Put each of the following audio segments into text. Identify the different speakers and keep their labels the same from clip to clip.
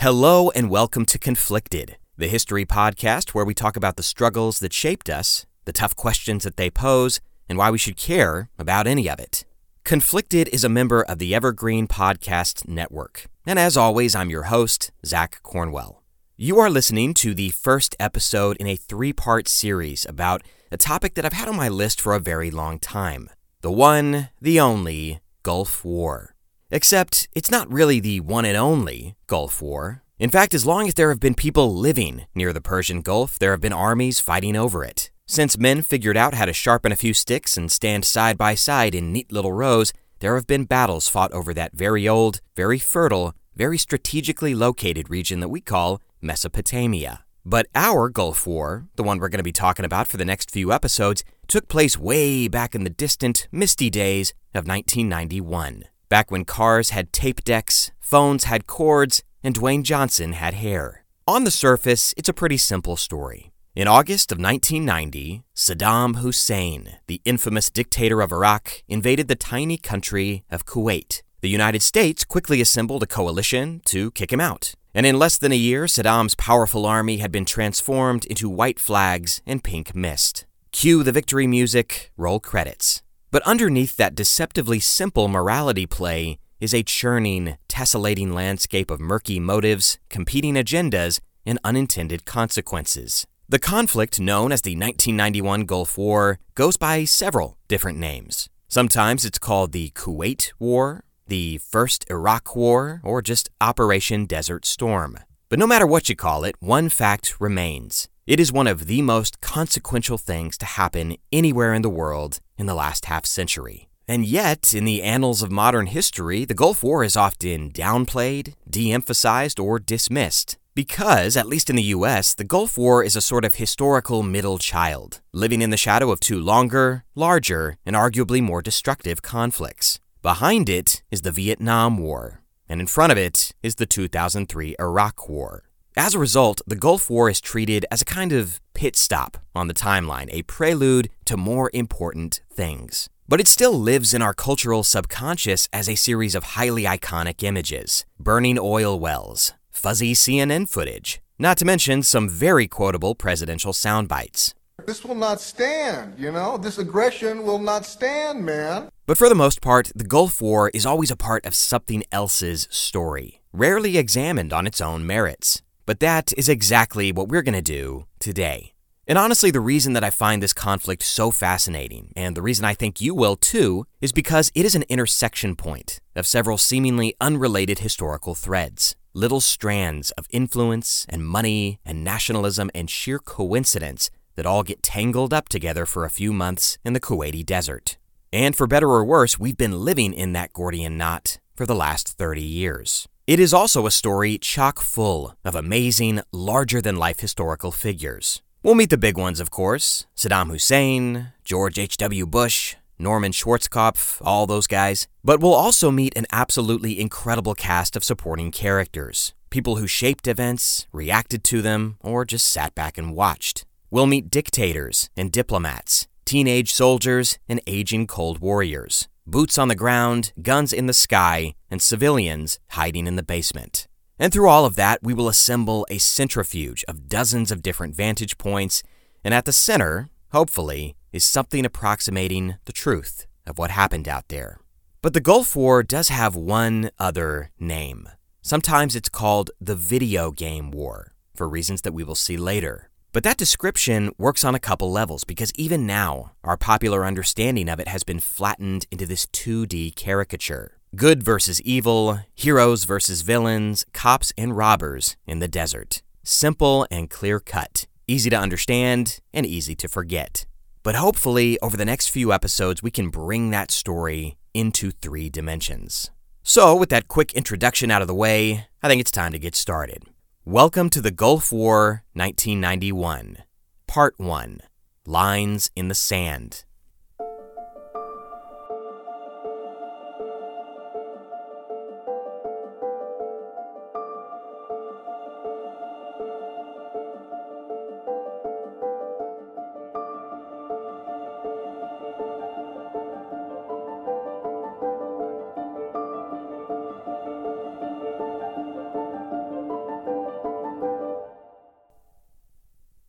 Speaker 1: Hello and welcome to Conflicted, the history podcast where we talk about the struggles that shaped us, the tough questions that they pose, and why we should care about any of it. Conflicted is a member of the Evergreen Podcast Network. And as always, I'm your host, Zach Cornwell. You are listening to the first episode in a three part series about a topic that I've had on my list for a very long time the one, the only Gulf War. Except it's not really the one and only Gulf War. In fact, as long as there have been people living near the Persian Gulf, there have been armies fighting over it. Since men figured out how to sharpen a few sticks and stand side by side in neat little rows, there have been battles fought over that very old, very fertile, very strategically located region that we call Mesopotamia. But our Gulf War, the one we're going to be talking about for the next few episodes, took place way back in the distant, misty days of 1991 back when cars had tape decks, phones had cords, and Dwayne Johnson had hair. On the surface, it's a pretty simple story. In August of 1990, Saddam Hussein, the infamous dictator of Iraq, invaded the tiny country of Kuwait. The United States quickly assembled a coalition to kick him out. And in less than a year, Saddam's powerful army had been transformed into white flags and pink mist. Cue the victory music, roll credits. But underneath that deceptively simple morality play is a churning, tessellating landscape of murky motives, competing agendas, and unintended consequences. The conflict, known as the 1991 Gulf War, goes by several different names. Sometimes it's called the Kuwait War, the First Iraq War, or just Operation Desert Storm. But no matter what you call it, one fact remains. It is one of the most consequential things to happen anywhere in the world in the last half century. And yet, in the annals of modern history, the Gulf War is often downplayed, de emphasized, or dismissed. Because, at least in the US, the Gulf War is a sort of historical middle child, living in the shadow of two longer, larger, and arguably more destructive conflicts. Behind it is the Vietnam War, and in front of it is the 2003 Iraq War. As a result, the Gulf War is treated as a kind of pit stop on the timeline, a prelude to more important things. But it still lives in our cultural subconscious as a series of highly iconic images burning oil wells, fuzzy CNN footage, not to mention some very quotable presidential sound bites.
Speaker 2: This will not stand, you know? This aggression will not stand, man.
Speaker 1: But for the most part, the Gulf War is always a part of something else's story, rarely examined on its own merits. But that is exactly what we're going to do today. And honestly, the reason that I find this conflict so fascinating, and the reason I think you will too, is because it is an intersection point of several seemingly unrelated historical threads. Little strands of influence and money and nationalism and sheer coincidence that all get tangled up together for a few months in the Kuwaiti desert. And for better or worse, we've been living in that Gordian knot for the last 30 years. It is also a story chock full of amazing, larger than life historical figures. We'll meet the big ones, of course Saddam Hussein, George H.W. Bush, Norman Schwarzkopf, all those guys. But we'll also meet an absolutely incredible cast of supporting characters people who shaped events, reacted to them, or just sat back and watched. We'll meet dictators and diplomats, teenage soldiers and aging Cold Warriors boots on the ground, guns in the sky, and civilians hiding in the basement. And through all of that, we will assemble a centrifuge of dozens of different vantage points, and at the center, hopefully, is something approximating the truth of what happened out there. But the Gulf War does have one other name. Sometimes it's called the Video Game War, for reasons that we will see later. But that description works on a couple levels because even now, our popular understanding of it has been flattened into this 2D caricature. Good versus evil, heroes versus villains, cops and robbers in the desert. Simple and clear cut, easy to understand and easy to forget. But hopefully, over the next few episodes, we can bring that story into three dimensions. So, with that quick introduction out of the way, I think it's time to get started. Welcome to the Gulf War 1991, Part 1 Lines in the Sand.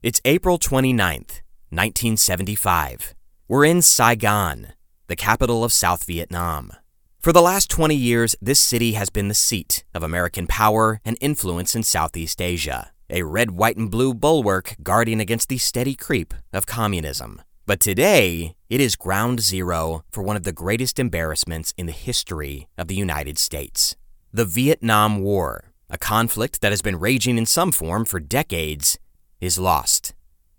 Speaker 1: It's April 29th, 1975. We're in Saigon, the capital of South Vietnam. For the last 20 years, this city has been the seat of American power and influence in Southeast Asia, a red, white, and blue bulwark guarding against the steady creep of communism. But today, it is ground zero for one of the greatest embarrassments in the history of the United States. The Vietnam War, a conflict that has been raging in some form for decades, is lost.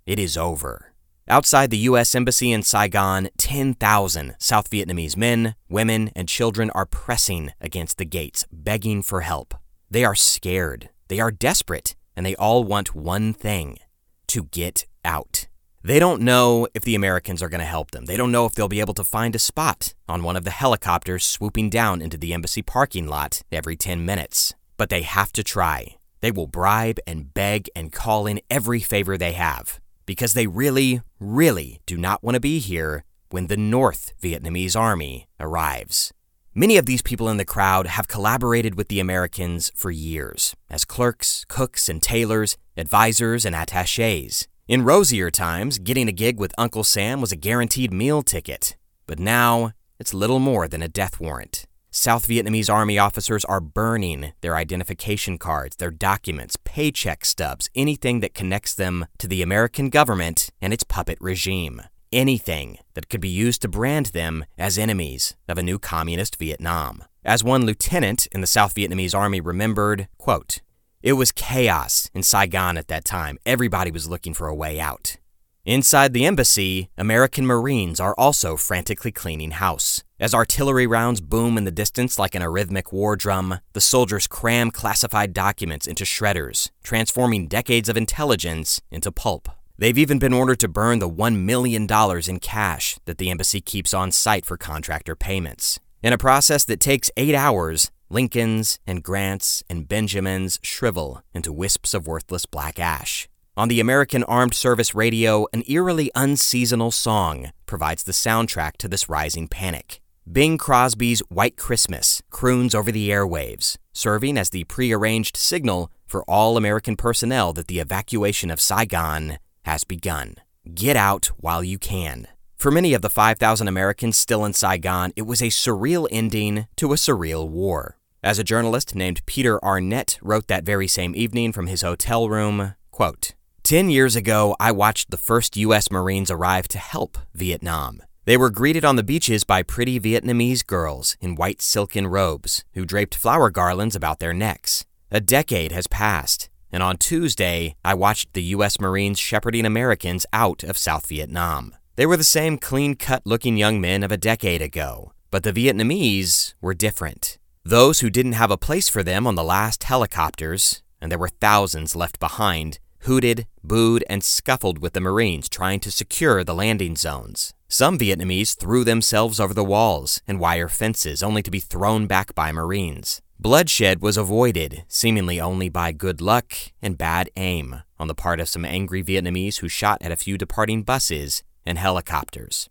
Speaker 1: It is over. Outside the U.S. Embassy in Saigon, 10,000 South Vietnamese men, women, and children are pressing against the gates, begging for help. They are scared, they are desperate, and they all want one thing to get out. They don't know if the Americans are going to help them. They don't know if they'll be able to find a spot on one of the helicopters swooping down into the embassy parking lot every 10 minutes. But they have to try. They will bribe and beg and call in every favor they have because they really, really do not want to be here when the North Vietnamese army arrives. Many of these people in the crowd have collaborated with the Americans for years as clerks, cooks, and tailors, advisors, and attaches. In rosier times, getting a gig with Uncle Sam was a guaranteed meal ticket, but now it's little more than a death warrant. South Vietnamese Army officers are burning their identification cards, their documents, paycheck stubs, anything that connects them to the American government and its puppet regime. Anything that could be used to brand them as enemies of a new communist Vietnam. As one lieutenant in the South Vietnamese Army remembered, quote, It was chaos in Saigon at that time. Everybody was looking for a way out. Inside the embassy, American Marines are also frantically cleaning house. As artillery rounds boom in the distance like an arrhythmic war drum, the soldiers cram classified documents into shredders, transforming decades of intelligence into pulp. They've even been ordered to burn the $1 million in cash that the embassy keeps on site for contractor payments. In a process that takes eight hours, Lincolns and Grants and Benjamins shrivel into wisps of worthless black ash. On the American Armed Service Radio, an eerily unseasonal song provides the soundtrack to this rising panic. Bing Crosby's White Christmas croons over the airwaves, serving as the prearranged signal for all American personnel that the evacuation of Saigon has begun. Get out while you can. For many of the 5,000 Americans still in Saigon, it was a surreal ending to a surreal war. As a journalist named Peter Arnett wrote that very same evening from his hotel room, quote, Ten years ago, I watched the first U.S. Marines arrive to help Vietnam. They were greeted on the beaches by pretty Vietnamese girls in white silken robes who draped flower garlands about their necks. A decade has passed, and on Tuesday, I watched the U.S. Marines shepherding Americans out of South Vietnam. They were the same clean cut looking young men of a decade ago, but the Vietnamese were different. Those who didn't have a place for them on the last helicopters, and there were thousands left behind, hooted, booed, and scuffled with the Marines trying to secure the landing zones. Some Vietnamese threw themselves over the walls and wire fences only to be thrown back by Marines. Bloodshed was avoided, seemingly only by good luck and bad aim on the part of some angry Vietnamese who shot at a few departing buses and helicopters.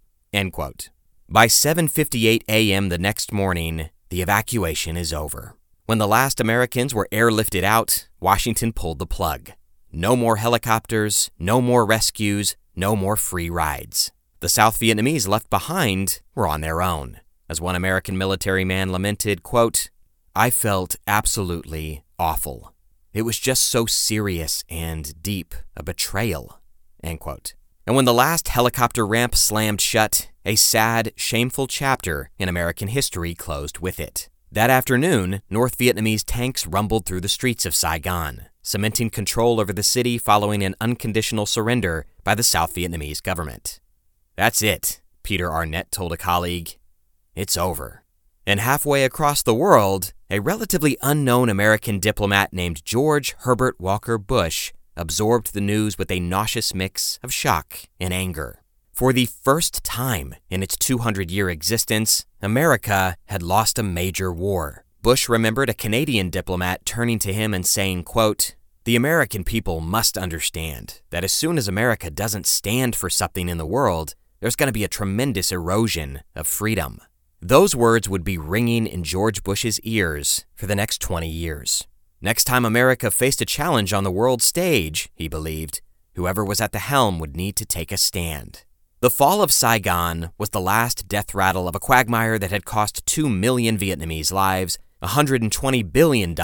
Speaker 1: By 7:58 a.m. the next morning, the evacuation is over. When the last Americans were airlifted out, Washington pulled the plug. No more helicopters, no more rescues, no more free rides. The South Vietnamese left behind were on their own. As one American military man lamented, quote, I felt absolutely awful. It was just so serious and deep a betrayal. End quote. And when the last helicopter ramp slammed shut, a sad, shameful chapter in American history closed with it. That afternoon, North Vietnamese tanks rumbled through the streets of Saigon cementing control over the city following an unconditional surrender by the South Vietnamese government. That's it, Peter Arnett told a colleague. It's over. And halfway across the world, a relatively unknown American diplomat named George Herbert Walker Bush absorbed the news with a nauseous mix of shock and anger. For the first time in its 200 year existence, America had lost a major war. Bush remembered a Canadian diplomat turning to him and saying, quote, The American people must understand that as soon as America doesn't stand for something in the world, there's going to be a tremendous erosion of freedom. Those words would be ringing in George Bush's ears for the next 20 years. Next time America faced a challenge on the world stage, he believed, whoever was at the helm would need to take a stand. The fall of Saigon was the last death rattle of a quagmire that had cost 2 million Vietnamese lives, $120 billion,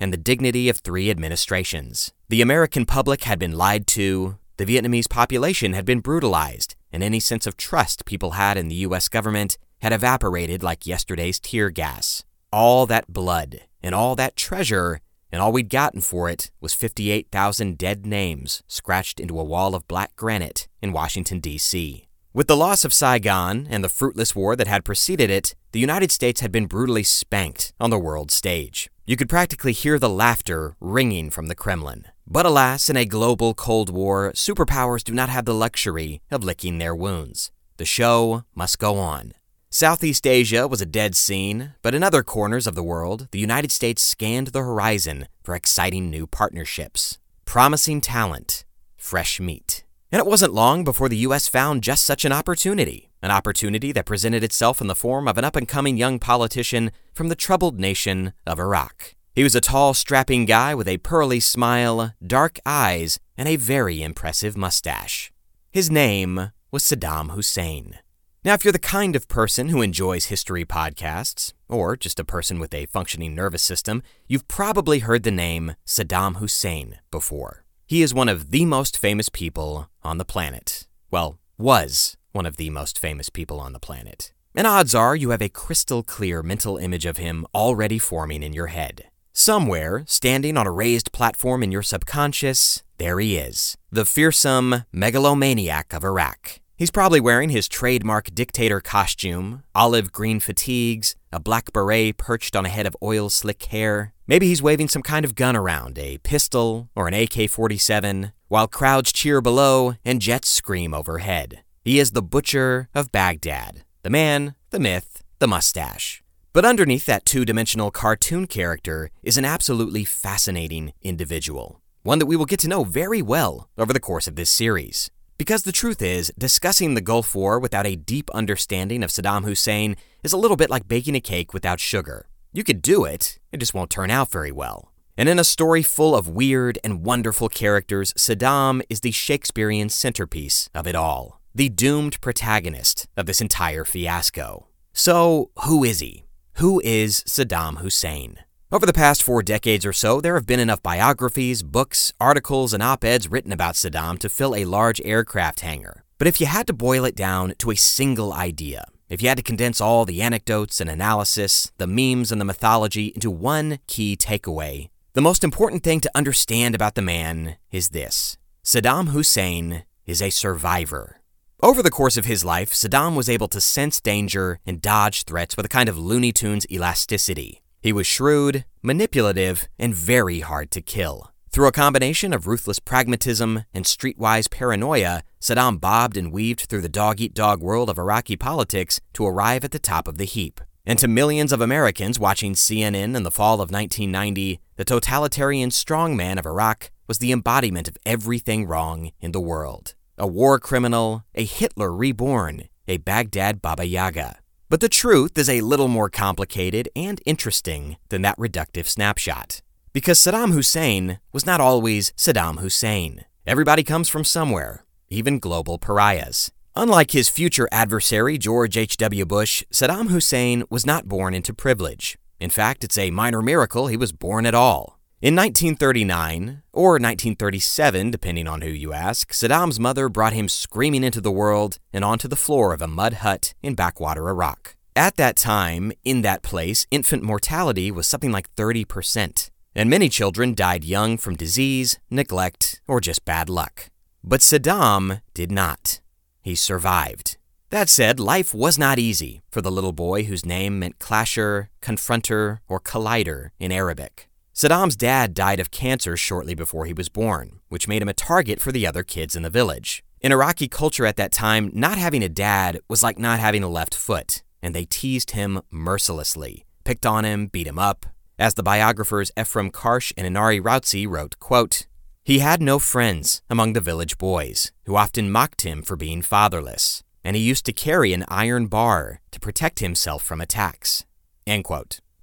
Speaker 1: and the dignity of three administrations. The American public had been lied to, the Vietnamese population had been brutalized, and any sense of trust people had in the U.S. government had evaporated like yesterday's tear gas. All that blood and all that treasure, and all we'd gotten for it was 58,000 dead names scratched into a wall of black granite in Washington, D.C. With the loss of Saigon and the fruitless war that had preceded it, the United States had been brutally spanked on the world stage. You could practically hear the laughter ringing from the Kremlin. But alas, in a global Cold War, superpowers do not have the luxury of licking their wounds. The show must go on. Southeast Asia was a dead scene, but in other corners of the world, the United States scanned the horizon for exciting new partnerships, promising talent, fresh meat. And it wasn't long before the U.S. found just such an opportunity, an opportunity that presented itself in the form of an up and coming young politician from the troubled nation of Iraq. He was a tall, strapping guy with a pearly smile, dark eyes, and a very impressive mustache. His name was Saddam Hussein. Now, if you're the kind of person who enjoys history podcasts, or just a person with a functioning nervous system, you've probably heard the name Saddam Hussein before. He is one of the most famous people on the planet. Well, was one of the most famous people on the planet. And odds are you have a crystal clear mental image of him already forming in your head. Somewhere, standing on a raised platform in your subconscious, there he is, the fearsome megalomaniac of Iraq. He's probably wearing his trademark dictator costume, olive green fatigues, a black beret perched on a head of oil slick hair. Maybe he's waving some kind of gun around, a pistol or an AK 47, while crowds cheer below and jets scream overhead. He is the butcher of Baghdad, the man, the myth, the mustache. But underneath that two dimensional cartoon character is an absolutely fascinating individual, one that we will get to know very well over the course of this series. Because the truth is, discussing the Gulf War without a deep understanding of Saddam Hussein is a little bit like baking a cake without sugar. You could do it, it just won't turn out very well. And in a story full of weird and wonderful characters, Saddam is the Shakespearean centerpiece of it all, the doomed protagonist of this entire fiasco. So, who is he? Who is Saddam Hussein? Over the past four decades or so, there have been enough biographies, books, articles, and op eds written about Saddam to fill a large aircraft hangar. But if you had to boil it down to a single idea, if you had to condense all the anecdotes and analysis, the memes and the mythology into one key takeaway, the most important thing to understand about the man is this Saddam Hussein is a survivor. Over the course of his life, Saddam was able to sense danger and dodge threats with a kind of Looney Tunes elasticity. He was shrewd, manipulative, and very hard to kill. Through a combination of ruthless pragmatism and streetwise paranoia, Saddam bobbed and weaved through the dog eat dog world of Iraqi politics to arrive at the top of the heap. And to millions of Americans watching CNN in the fall of 1990, the totalitarian strongman of Iraq was the embodiment of everything wrong in the world. A war criminal, a Hitler reborn, a Baghdad Baba Yaga. But the truth is a little more complicated and interesting than that reductive snapshot. Because Saddam Hussein was not always Saddam Hussein. Everybody comes from somewhere, even global pariahs. Unlike his future adversary, George H.W. Bush, Saddam Hussein was not born into privilege. In fact, it's a minor miracle he was born at all. In 1939, or 1937, depending on who you ask, Saddam's mother brought him screaming into the world and onto the floor of a mud hut in backwater Iraq. At that time, in that place, infant mortality was something like 30%, and many children died young from disease, neglect, or just bad luck. But Saddam did not. He survived. That said, life was not easy for the little boy whose name meant clasher, confronter, or collider in Arabic. Saddam's dad died of cancer shortly before he was born, which made him a target for the other kids in the village. In Iraqi culture at that time, not having a dad was like not having a left foot, and they teased him mercilessly, picked on him, beat him up. As the biographers Efraim Karsh and Inari Rautsi wrote, quote, He had no friends among the village boys, who often mocked him for being fatherless, and he used to carry an iron bar to protect himself from attacks.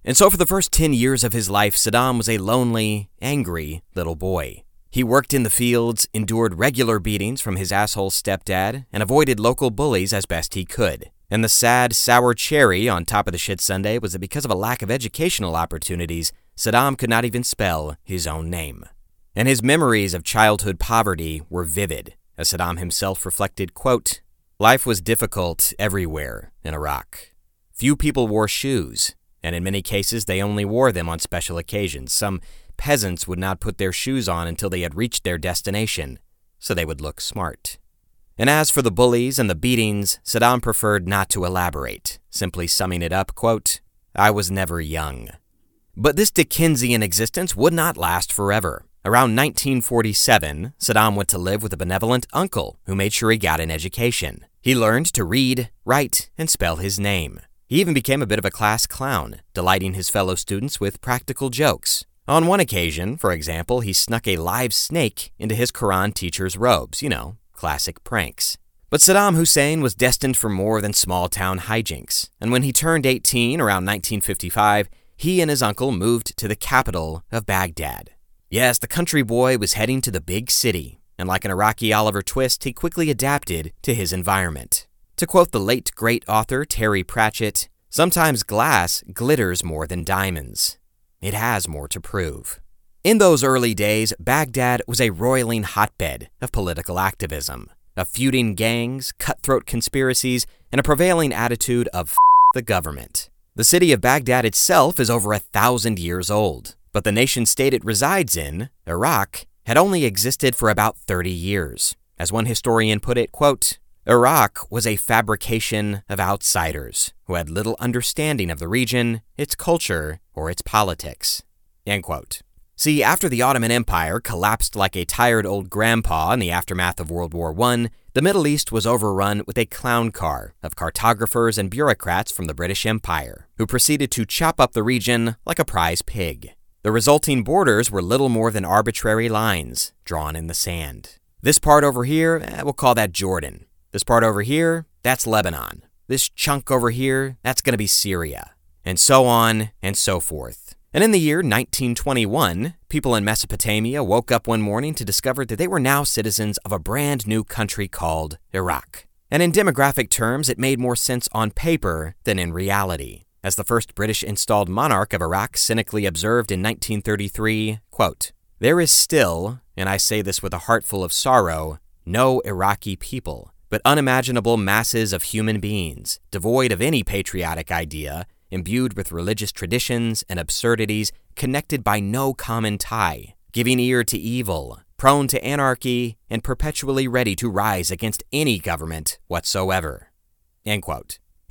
Speaker 1: And so, for the first 10 years of his life, Saddam was a lonely, angry little boy. He worked in the fields, endured regular beatings from his asshole stepdad, and avoided local bullies as best he could. And the sad, sour cherry on top of the shit sundae was that because of a lack of educational opportunities, Saddam could not even spell his own name. And his memories of childhood poverty were vivid, as Saddam himself reflected, quote, Life was difficult everywhere in Iraq. Few people wore shoes, and in many cases they only wore them on special occasions. Some peasants would not put their shoes on until they had reached their destination, so they would look smart. And as for the bullies and the beatings, Saddam preferred not to elaborate, simply summing it up, quote, I was never young. But this Dickensian existence would not last forever. Around 1947, Saddam went to live with a benevolent uncle who made sure he got an education. He learned to read, write, and spell his name. He even became a bit of a class clown, delighting his fellow students with practical jokes. On one occasion, for example, he snuck a live snake into his Quran teacher's robes, you know, classic pranks. But Saddam Hussein was destined for more than small town hijinks, and when he turned 18 around 1955, he and his uncle moved to the capital of Baghdad. Yes, the country boy was heading to the big city, and like an Iraqi Oliver Twist, he quickly adapted to his environment. To quote the late great author Terry Pratchett, sometimes glass glitters more than diamonds. It has more to prove. In those early days, Baghdad was a roiling hotbed of political activism, of feuding gangs, cutthroat conspiracies, and a prevailing attitude of the government. The city of Baghdad itself is over a thousand years old, but the nation state it resides in, Iraq, had only existed for about 30 years. As one historian put it, quote, Iraq was a fabrication of outsiders who had little understanding of the region, its culture, or its politics. End quote. See, after the Ottoman Empire collapsed like a tired old grandpa in the aftermath of World War I, the Middle East was overrun with a clown car of cartographers and bureaucrats from the British Empire, who proceeded to chop up the region like a prize pig. The resulting borders were little more than arbitrary lines drawn in the sand. This part over here, eh, we'll call that Jordan. This part over here, that's Lebanon. This chunk over here, that's going to be Syria. And so on and so forth. And in the year 1921, people in Mesopotamia woke up one morning to discover that they were now citizens of a brand new country called Iraq. And in demographic terms, it made more sense on paper than in reality. As the first British installed monarch of Iraq cynically observed in 1933, quote, There is still, and I say this with a heart full of sorrow, no Iraqi people but unimaginable masses of human beings, devoid of any patriotic idea, imbued with religious traditions and absurdities, connected by no common tie, giving ear to evil, prone to anarchy, and perpetually ready to rise against any government whatsoever.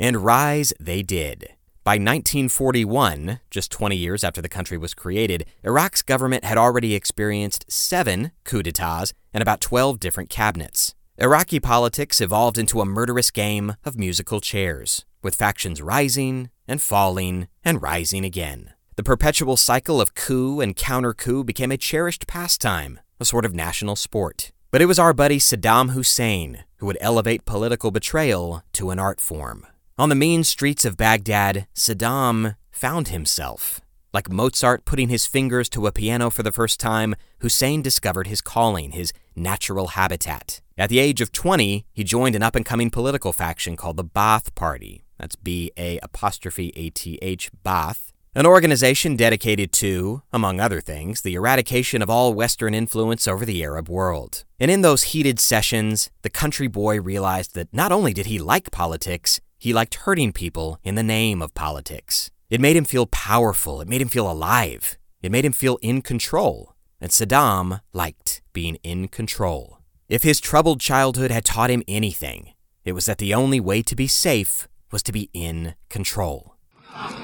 Speaker 1: And rise they did. By 1941, just 20 years after the country was created, Iraq's government had already experienced seven coups d'etats and about 12 different cabinets. Iraqi politics evolved into a murderous game of musical chairs, with factions rising and falling and rising again. The perpetual cycle of coup and counter coup became a cherished pastime, a sort of national sport. But it was our buddy Saddam Hussein who would elevate political betrayal to an art form. On the mean streets of Baghdad, Saddam found himself. Like Mozart putting his fingers to a piano for the first time, Hussein discovered his calling, his natural habitat. At the age of 20, he joined an up and coming political faction called the Ba'ath Party. That's B A apostrophe A T H, Ba'ath. An organization dedicated to, among other things, the eradication of all Western influence over the Arab world. And in those heated sessions, the country boy realized that not only did he like politics, he liked hurting people in the name of politics. It made him feel powerful. It made him feel alive. It made him feel in control. And Saddam liked being in control. If his troubled childhood had taught him anything, it was that the only way to be safe was to be in control.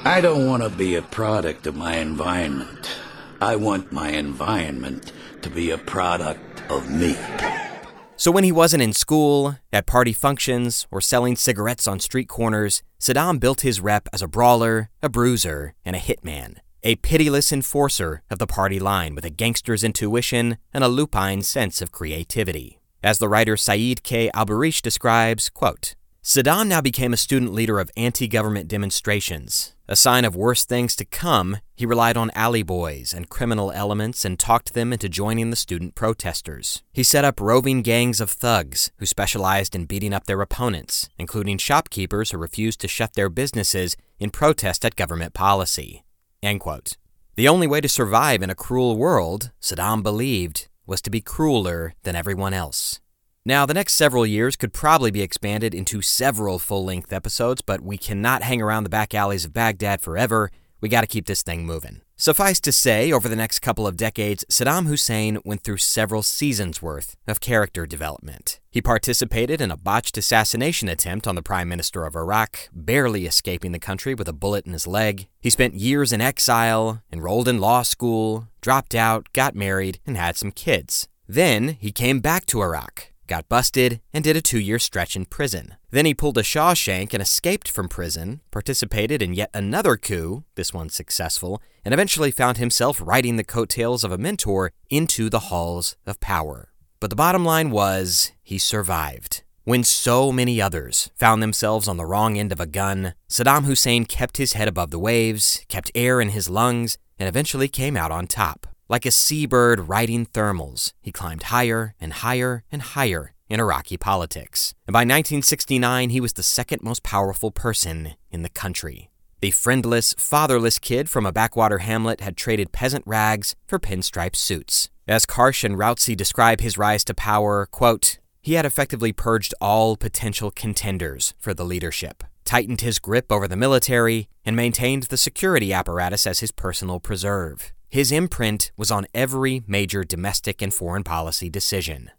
Speaker 3: I don't want to be a product of my environment. I want my environment to be a product of me.
Speaker 1: So when he wasn't in school, at party functions, or selling cigarettes on street corners, Saddam built his rep as a brawler, a bruiser, and a hitman. A pitiless enforcer of the party line with a gangster's intuition and a lupine sense of creativity. As the writer Saeed K. Aburish describes, quote, Saddam now became a student leader of anti government demonstrations. A sign of worse things to come, he relied on alley boys and criminal elements and talked them into joining the student protesters. He set up roving gangs of thugs who specialized in beating up their opponents, including shopkeepers who refused to shut their businesses in protest at government policy. The only way to survive in a cruel world, Saddam believed, was to be crueler than everyone else. Now, the next several years could probably be expanded into several full length episodes, but we cannot hang around the back alleys of Baghdad forever. We gotta keep this thing moving. Suffice to say, over the next couple of decades, Saddam Hussein went through several seasons worth of character development. He participated in a botched assassination attempt on the Prime Minister of Iraq, barely escaping the country with a bullet in his leg. He spent years in exile, enrolled in law school, dropped out, got married, and had some kids. Then he came back to Iraq, got busted, and did a two year stretch in prison. Then he pulled a Shawshank and escaped from prison, participated in yet another coup, this one successful, and eventually found himself riding the coattails of a mentor into the halls of power. But the bottom line was he survived. When so many others found themselves on the wrong end of a gun, Saddam Hussein kept his head above the waves, kept air in his lungs, and eventually came out on top. Like a seabird riding thermals, he climbed higher and higher and higher in Iraqi politics. And by 1969, he was the second most powerful person in the country. The friendless, fatherless kid from a backwater hamlet had traded peasant rags for pinstripe suits. As Karsh and Rautsi describe his rise to power, quote, he had effectively purged all potential contenders for the leadership, tightened his grip over the military, and maintained the security apparatus as his personal preserve. His imprint was on every major domestic and foreign policy decision.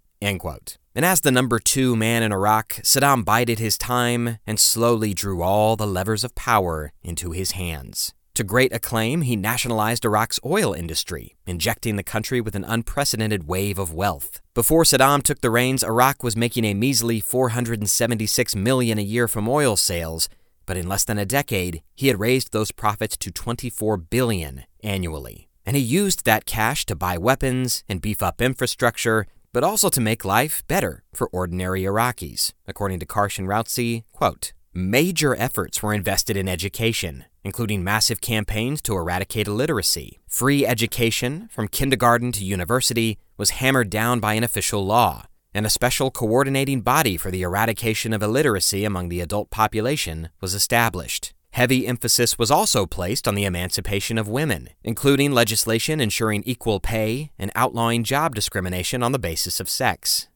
Speaker 1: And as the number two man in Iraq, Saddam bided his time and slowly drew all the levers of power into his hands. To great acclaim, he nationalized Iraq's oil industry, injecting the country with an unprecedented wave of wealth. Before Saddam took the reins, Iraq was making a measly 476 million a year from oil sales, but in less than a decade, he had raised those profits to 24 billion annually. And he used that cash to buy weapons and beef up infrastructure, but also to make life better for ordinary Iraqis. According to Karsh and Rautsi, quote, Major efforts were invested in education, including massive campaigns to eradicate illiteracy. Free education, from kindergarten to university, was hammered down by an official law, and a special coordinating body for the eradication of illiteracy among the adult population was established. Heavy emphasis was also placed on the emancipation of women, including legislation ensuring equal pay and outlawing job discrimination on the basis of sex.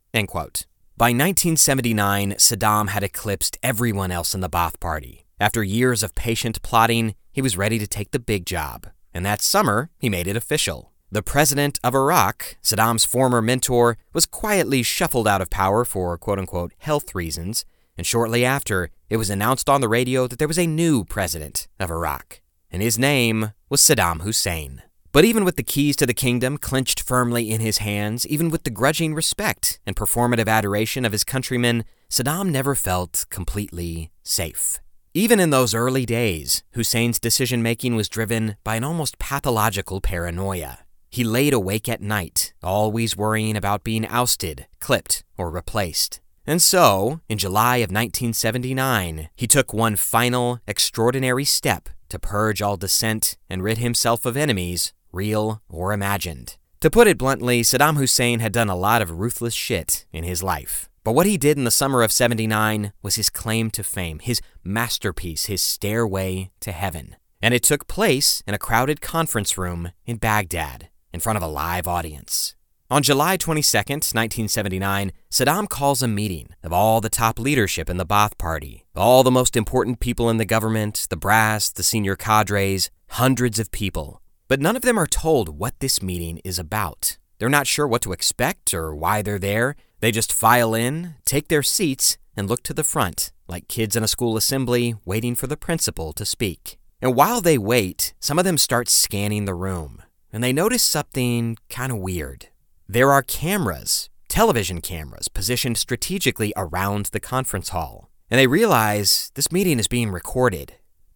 Speaker 1: By 1979, Saddam had eclipsed everyone else in the Ba'ath Party. After years of patient plotting, he was ready to take the big job. And that summer, he made it official. The president of Iraq, Saddam's former mentor, was quietly shuffled out of power for quote unquote health reasons and shortly after, it was announced on the radio that there was a new president of Iraq, and his name was Saddam Hussein. But even with the keys to the kingdom clenched firmly in his hands, even with the grudging respect and performative adoration of his countrymen, Saddam never felt completely safe. Even in those early days, Hussein's decision making was driven by an almost pathological paranoia. He laid awake at night, always worrying about being ousted, clipped, or replaced. And so, in July of 1979, he took one final, extraordinary step to purge all dissent and rid himself of enemies, real or imagined. To put it bluntly, Saddam Hussein had done a lot of ruthless shit in his life. But what he did in the summer of 79 was his claim to fame, his masterpiece, his stairway to heaven. And it took place in a crowded conference room in Baghdad, in front of a live audience. On July 22, 1979, Saddam calls a meeting of all the top leadership in the Ba'ath Party, all the most important people in the government, the brass, the senior cadres, hundreds of people. But none of them are told what this meeting is about. They're not sure what to expect or why they're there. They just file in, take their seats, and look to the front, like kids in a school assembly waiting for the principal to speak. And while they wait, some of them start scanning the room, and they notice something kind of weird. There are cameras, television cameras, positioned strategically around the conference hall, and they realize this meeting is being recorded.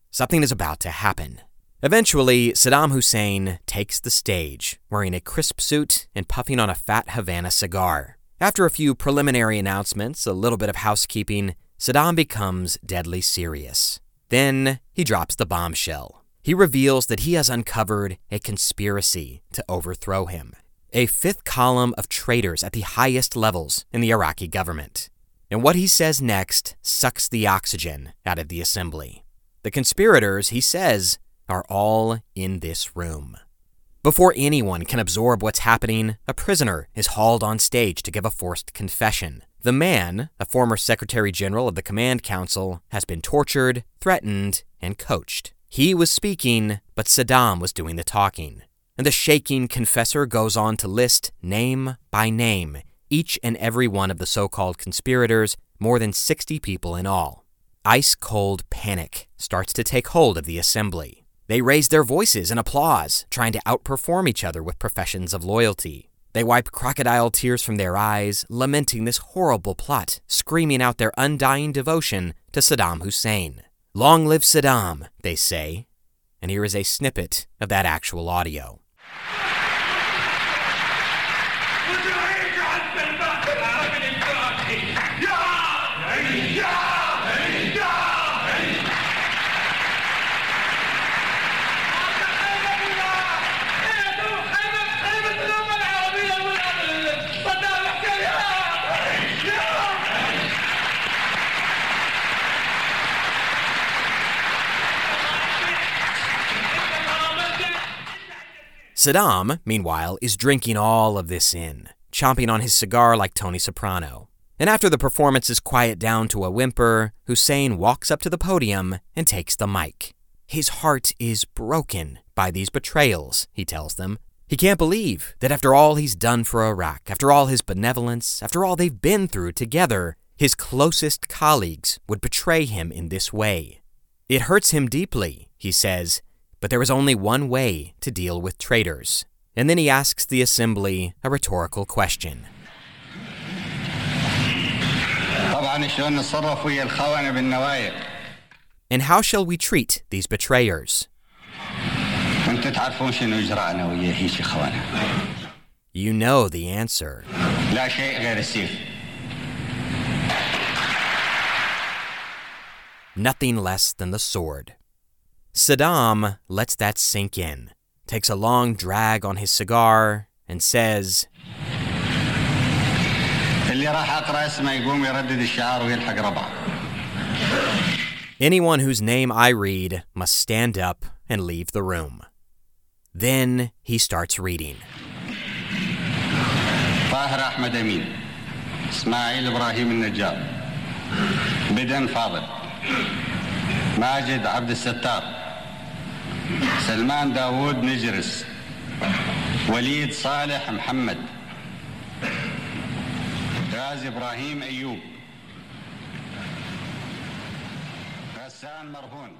Speaker 1: Something is about to happen. Eventually, Saddam Hussein takes the stage, wearing a crisp suit and puffing on a fat Havana cigar. After a few preliminary announcements, a little bit of housekeeping, Saddam becomes deadly serious. Then he drops the bombshell. He reveals that he has uncovered a conspiracy to overthrow him, a fifth column of traitors at the highest levels in the Iraqi government. And what he says next sucks the oxygen out of the assembly. The conspirators, he says, are all in this room. Before anyone can absorb what's happening, a prisoner is hauled on stage to give a forced confession. The man, a former Secretary General of the Command Council, has been tortured, threatened, and coached. He was speaking, but Saddam was doing the talking. And the shaking confessor goes on to list, name by name, each and every one of the so called conspirators, more than 60 people in all. Ice cold panic starts to take hold of the assembly. They raise their voices in applause, trying to outperform each other with professions of loyalty. They wipe crocodile tears from their eyes, lamenting this horrible plot, screaming out their undying devotion to Saddam Hussein. Long live Saddam, they say. And here is a snippet of that actual audio. Saddam, meanwhile, is drinking all of this in, chomping on his cigar like Tony Soprano. And after the performances quiet down to a whimper, Hussein walks up to the podium and takes the mic. His heart is broken by these betrayals, he tells them. He can't believe that after all he's done for Iraq, after all his benevolence, after all they've been through together, his closest colleagues would betray him in this way. It hurts him deeply, he says, but there is only one way to deal with traitors. And then he asks the assembly a rhetorical question. And how shall we treat these betrayers? You know the answer. Nothing less than the sword. Saddam lets that sink in, takes a long drag on his cigar, and says, Anyone whose name I read must stand up and leave the room. Then he starts reading.
Speaker 4: طاهر أحمد أمين إسماعيل إبراهيم النجار بدن فاضل ماجد عبد الستار سلمان داوود نجرس وليد صالح محمد غازي إبراهيم أيوب غسان مرهون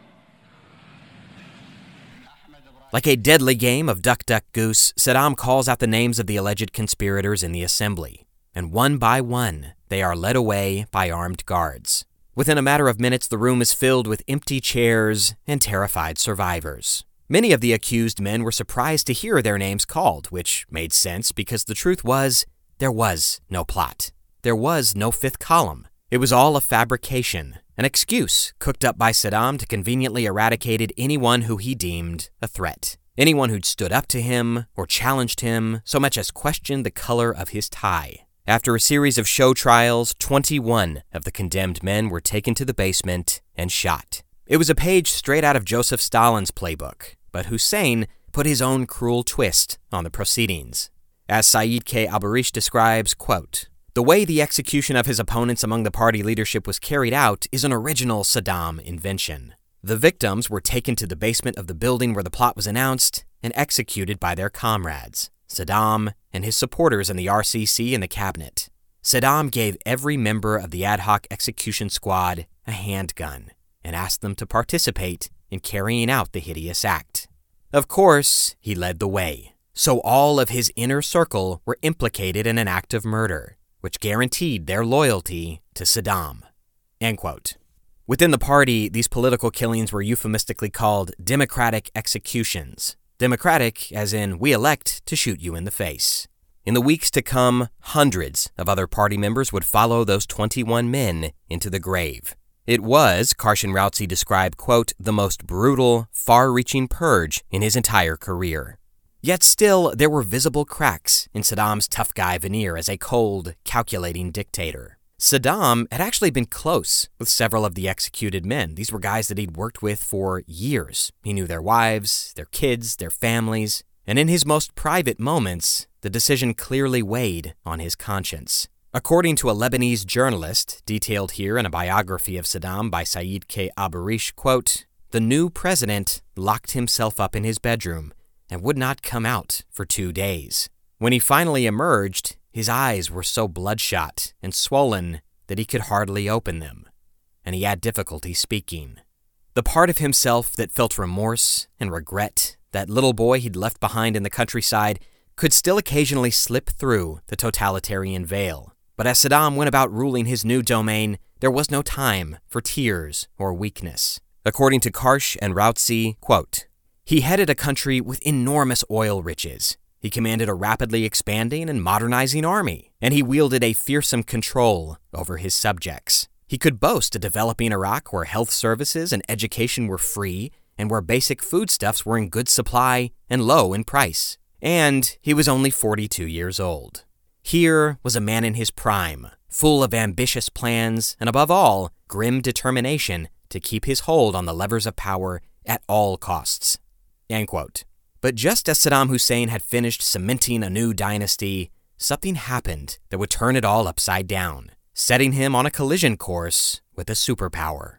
Speaker 1: Like a deadly game of duck, duck, goose, Saddam calls out the names of the alleged conspirators in the assembly, and one by one, they are led away by armed guards. Within a matter of minutes, the room is filled with empty chairs and terrified survivors. Many of the accused men were surprised to hear their names called, which made sense because the truth was there was no plot. There was no fifth column. It was all a fabrication, an excuse cooked up by Saddam to conveniently eradicate anyone who he deemed a threat. Anyone who'd stood up to him or challenged him so much as questioned the color of his tie. After a series of show trials, 21 of the condemned men were taken to the basement and shot. It was a page straight out of Joseph Stalin's playbook, but Hussein put his own cruel twist on the proceedings. As Saeed K. Aburish describes, quote, the way the execution of his opponents among the party leadership was carried out is an original Saddam invention. The victims were taken to the basement of the building where the plot was announced and executed by their comrades, Saddam and his supporters in the RCC and the cabinet. Saddam gave every member of the ad hoc execution squad a handgun and asked them to participate in carrying out the hideous act. Of course, he led the way, so all of his inner circle were implicated in an act of murder, which guaranteed their loyalty to Saddam. Within the party, these political killings were euphemistically called democratic executions. Democratic, as in, we elect to shoot you in the face. In the weeks to come, hundreds of other party members would follow those 21 men into the grave. It was, Karsh and Rautsi described, quote, the most brutal, far reaching purge in his entire career. Yet still, there were visible cracks in Saddam's tough guy veneer as a cold, calculating dictator. Saddam had actually been close with several of the executed men. These were guys that he'd worked with for years. He knew their wives, their kids, their families, and in his most private moments, the decision clearly weighed on his conscience. According to a Lebanese journalist, detailed here in a biography of Saddam by Said K. Aburish, quote, the new president locked himself up in his bedroom and would not come out for two days. When he finally emerged, his eyes were so bloodshot and swollen that he could hardly open them, and he had difficulty speaking. The part of himself that felt remorse and regret, that little boy he'd left behind in the countryside, could still occasionally slip through the totalitarian veil. But as Saddam went about ruling his new domain, there was no time for tears or weakness. According to Karsh and Rautsi, quote, he headed a country with enormous oil riches. He commanded a rapidly expanding and modernizing army, and he wielded a fearsome control over his subjects. He could boast a developing Iraq where health services and education were free and where basic foodstuffs were in good supply and low in price. And he was only 42 years old. Here was a man in his prime, full of ambitious plans and, above all, grim determination to keep his hold on the levers of power at all costs. End quote. But just as Saddam Hussein had finished cementing a new dynasty, something happened that would turn it all upside down, setting him on a collision course with a superpower.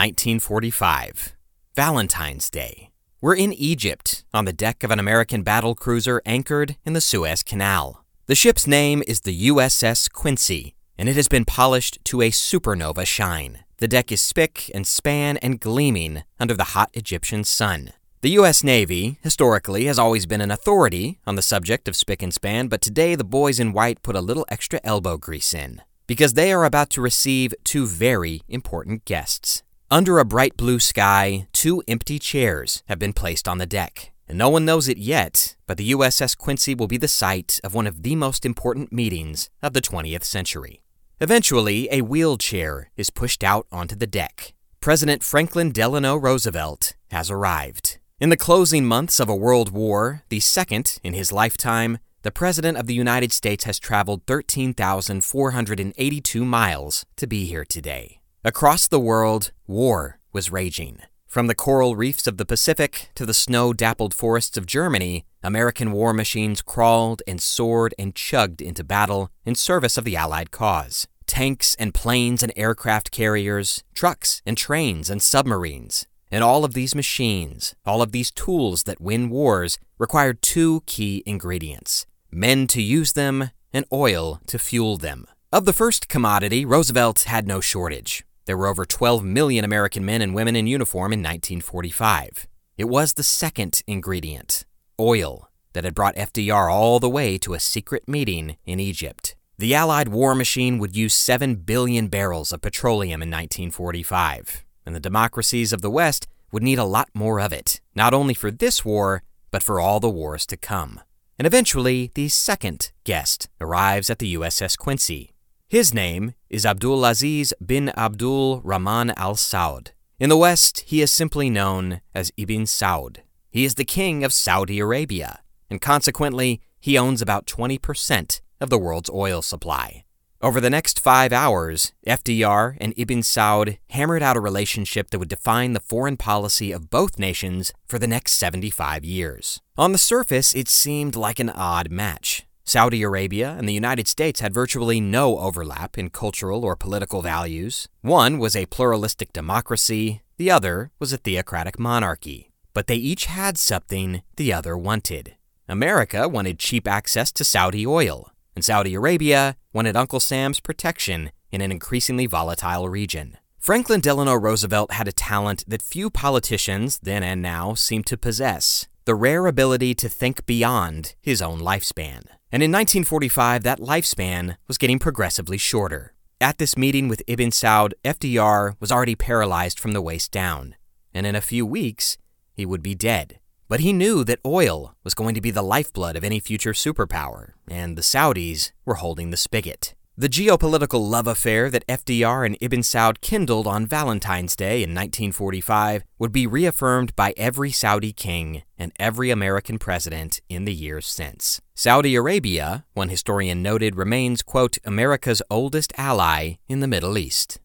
Speaker 1: 1945. Valentine's Day. We're in Egypt on the deck of an American battle cruiser anchored in the Suez Canal. The ship's name is the USS Quincy, and it has been polished to a supernova shine. The deck is spick and span and gleaming under the hot Egyptian sun. The U.S. Navy, historically, has always been an authority on the subject of spick and span, but today the boys in white put a little extra elbow grease in because they are about to receive two very important guests. Under a bright blue sky, two empty chairs have been placed on the deck. And no one knows it yet, but the USS Quincy will be the site of one of the most important meetings of the 20th century. Eventually, a wheelchair is pushed out onto the deck. President Franklin Delano Roosevelt has arrived. In the closing months of a world war, the second in his lifetime, the President of the United States has traveled 13,482 miles to be here today. Across the world, war was raging. From the coral reefs of the Pacific to the snow dappled forests of Germany, American war machines crawled and soared and chugged into battle in service of the Allied cause. Tanks and planes and aircraft carriers, trucks and trains and submarines. And all of these machines, all of these tools that win wars, required two key ingredients men to use them and oil to fuel them. Of the first commodity, Roosevelt had no shortage. There were over 12 million American men and women in uniform in 1945. It was the second ingredient, oil, that had brought FDR all the way to a secret meeting in Egypt. The Allied war machine would use 7 billion barrels of petroleum in 1945, and the democracies of the West would need a lot more of it, not only for this war, but for all the wars to come. And eventually, the second guest arrives at the USS Quincy. His name is Abdulaziz bin Abdul Rahman al Saud. In the West, he is simply known as Ibn Saud. He is the king of Saudi Arabia, and consequently, he owns about 20% of the world's oil supply. Over the next five hours, FDR and Ibn Saud hammered out a relationship that would define the foreign policy of both nations for the next 75 years. On the surface, it seemed like an odd match. Saudi Arabia and the United States had virtually no overlap in cultural or political values. One was a pluralistic democracy, the other was a theocratic monarchy. But they each had something the other wanted. America wanted cheap access to Saudi oil, and Saudi Arabia wanted Uncle Sam's protection in an increasingly volatile region. Franklin Delano Roosevelt had a talent that few politicians, then and now, seem to possess the rare ability to think beyond his own lifespan. And in 1945, that lifespan was getting progressively shorter. At this meeting with Ibn Saud, FDR was already paralyzed from the waist down, and in a few weeks, he would be dead. But he knew that oil was going to be the lifeblood of any future superpower, and the Saudis were holding the spigot. The geopolitical love affair that FDR and Ibn Saud kindled on Valentine's Day in 1945 would be reaffirmed by every Saudi king and every American president in the years since. Saudi Arabia, one historian noted, remains, quote, America's oldest ally in the Middle East.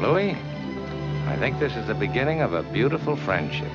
Speaker 5: Louis, I think this is the beginning of a beautiful friendship.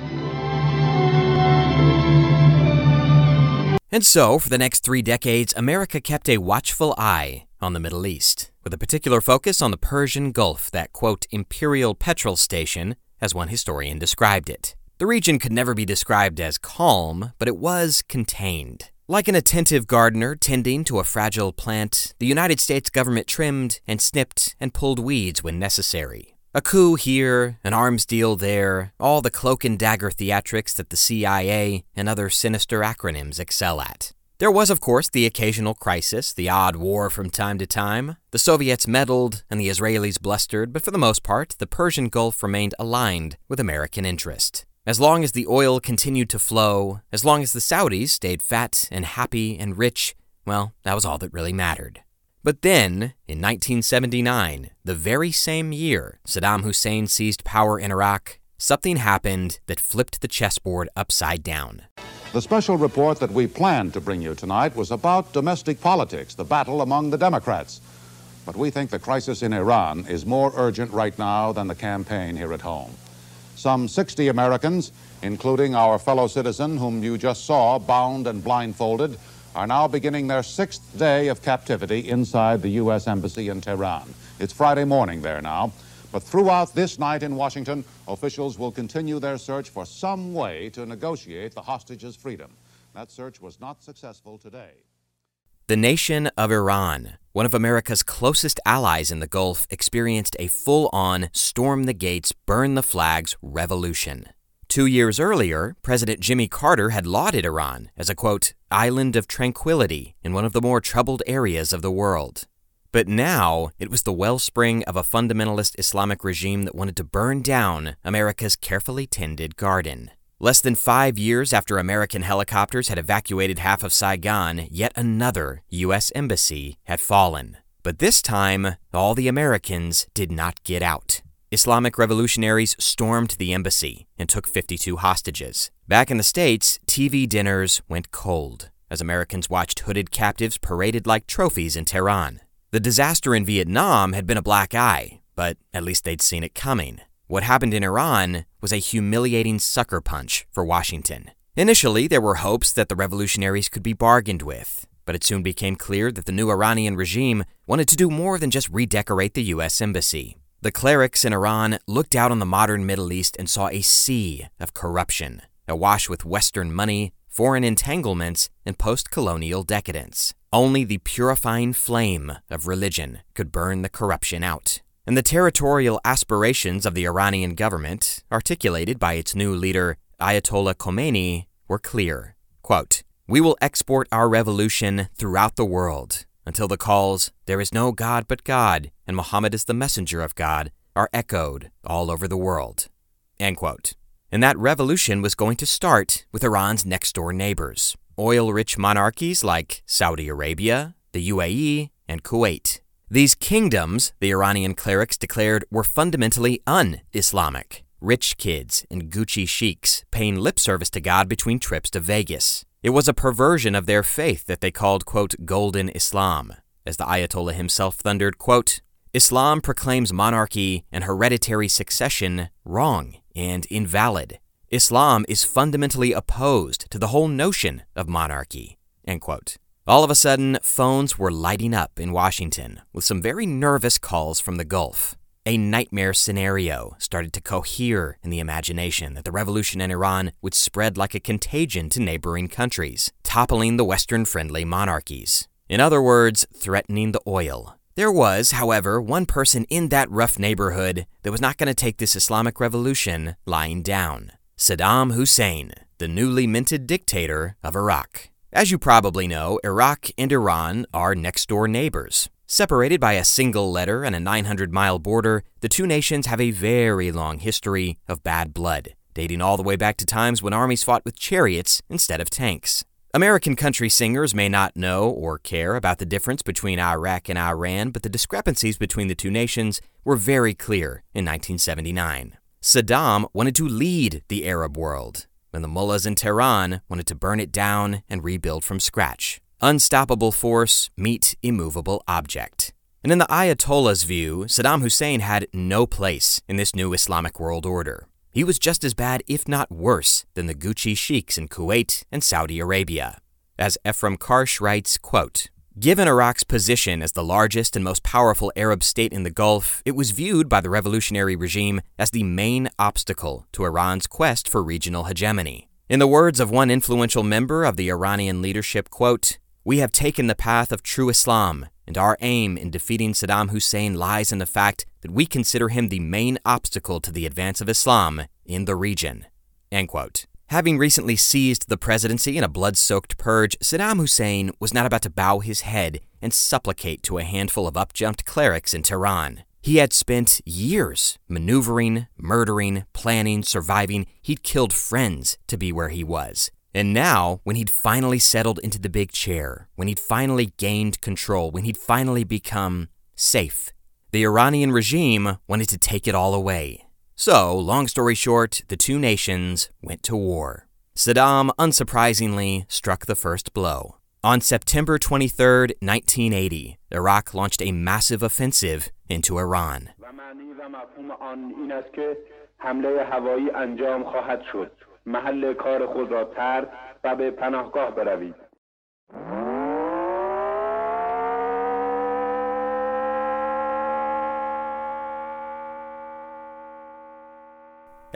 Speaker 1: And so, for the next three decades, America kept a watchful eye on the Middle East, with a particular focus on the Persian Gulf, that, quote, imperial petrol station, as one historian described it. The region could never be described as calm, but it was contained. Like an attentive gardener tending to a fragile plant, the United States government trimmed and snipped and pulled weeds when necessary. A coup here, an arms deal there, all the cloak and dagger theatrics that the CIA and other sinister acronyms excel at. There was, of course, the occasional crisis, the odd war from time to time. The Soviets meddled and the Israelis blustered, but for the most part, the Persian Gulf remained aligned with American interest. As long as the oil continued to flow, as long as the Saudis stayed fat and happy and rich, well, that was all that really mattered. But then, in 1979, the very same year Saddam Hussein seized power in Iraq, something happened that flipped the chessboard upside down.
Speaker 6: The special report that we planned to bring you tonight was about domestic politics, the battle among the Democrats. But we think the crisis in Iran is more urgent right now than the campaign here at home. Some 60 Americans, including our fellow citizen whom you just saw bound and blindfolded, are now beginning their sixth day of captivity inside the U.S. Embassy in Tehran. It's Friday morning there now. But throughout this night in Washington, officials will continue their search for some way to negotiate the hostages' freedom. That search was not successful today.
Speaker 1: The nation of Iran, one of America's closest allies in the Gulf, experienced a full on storm the gates, burn the flags revolution. Two years earlier, President Jimmy Carter had lauded Iran as a quote, island of tranquility in one of the more troubled areas of the world. But now it was the wellspring of a fundamentalist Islamic regime that wanted to burn down America's carefully tended garden. Less than five years after American helicopters had evacuated half of Saigon, yet another U.S. embassy had fallen. But this time, all the Americans did not get out. Islamic revolutionaries stormed the embassy and took 52 hostages. Back in the States, TV dinners went cold as Americans watched hooded captives paraded like trophies in Tehran. The disaster in Vietnam had been a black eye, but at least they'd seen it coming. What happened in Iran was a humiliating sucker punch for Washington. Initially, there were hopes that the revolutionaries could be bargained with, but it soon became clear that the new Iranian regime wanted to do more than just redecorate the U.S. Embassy. The clerics in Iran looked out on the modern Middle East and saw a sea of corruption, awash with Western money, foreign entanglements, and post colonial decadence. Only the purifying flame of religion could burn the corruption out. And the territorial aspirations of the Iranian government, articulated by its new leader, Ayatollah Khomeini, were clear. Quote, We will export our revolution throughout the world until the calls, There is no God but God, and Muhammad is the messenger of God, are echoed all over the world. End quote. And that revolution was going to start with Iran's next door neighbors, oil rich monarchies like Saudi Arabia, the UAE, and Kuwait. These kingdoms, the Iranian clerics declared, were fundamentally un Islamic. Rich kids and Gucci sheiks paying lip service to God between trips to Vegas. It was a perversion of their faith that they called, quote, Golden Islam. As the Ayatollah himself thundered, quote, Islam proclaims monarchy and hereditary succession wrong and invalid. Islam is fundamentally opposed to the whole notion of monarchy. End quote. All of a sudden, phones were lighting up in Washington with some very nervous calls from the Gulf. A nightmare scenario started to cohere in the imagination that the revolution in Iran would spread like a contagion to neighboring countries, toppling the Western friendly monarchies. In other words, threatening the oil. There was, however, one person in that rough neighborhood that was not going to take this Islamic revolution lying down Saddam Hussein, the newly minted dictator of Iraq. As you probably know, Iraq and Iran are next door neighbors. Separated by a single letter and a 900 mile border, the two nations have a very long history of bad blood, dating all the way back to times when armies fought with chariots instead of tanks. American country singers may not know or care about the difference between Iraq and Iran, but the discrepancies between the two nations were very clear in 1979. Saddam wanted to lead the Arab world, and the mullahs in Tehran wanted to burn it down and rebuild from scratch. Unstoppable force meet immovable object. And in the Ayatollah's view, Saddam Hussein had no place in this new Islamic world order. He was just as bad, if not worse, than the Gucci sheiks in Kuwait and Saudi Arabia. As Efraim Karsh writes, quote, Given Iraq's position as the largest and most powerful Arab state in the Gulf, it was viewed by the revolutionary regime as the main obstacle to Iran's quest for regional hegemony. In the words of one influential member of the Iranian leadership, quote, We have taken the path of true Islam, and our aim in defeating Saddam Hussein lies in the fact that we consider him the main obstacle to the advance of Islam in the region. End quote. Having recently seized the presidency in a blood soaked purge, Saddam Hussein was not about to bow his head and supplicate to a handful of upjumped clerics in Tehran. He had spent years maneuvering, murdering, planning, surviving. He'd killed friends to be where he was. And now, when he'd finally settled into the big chair, when he'd finally gained control, when he'd finally become safe, the Iranian regime wanted to take it all away. So, long story short, the two nations went to war. Saddam, unsurprisingly, struck the first blow. On September 23, 1980, Iraq launched a massive offensive into Iran. محل کار خود را ترک و به پناهگاه بروید.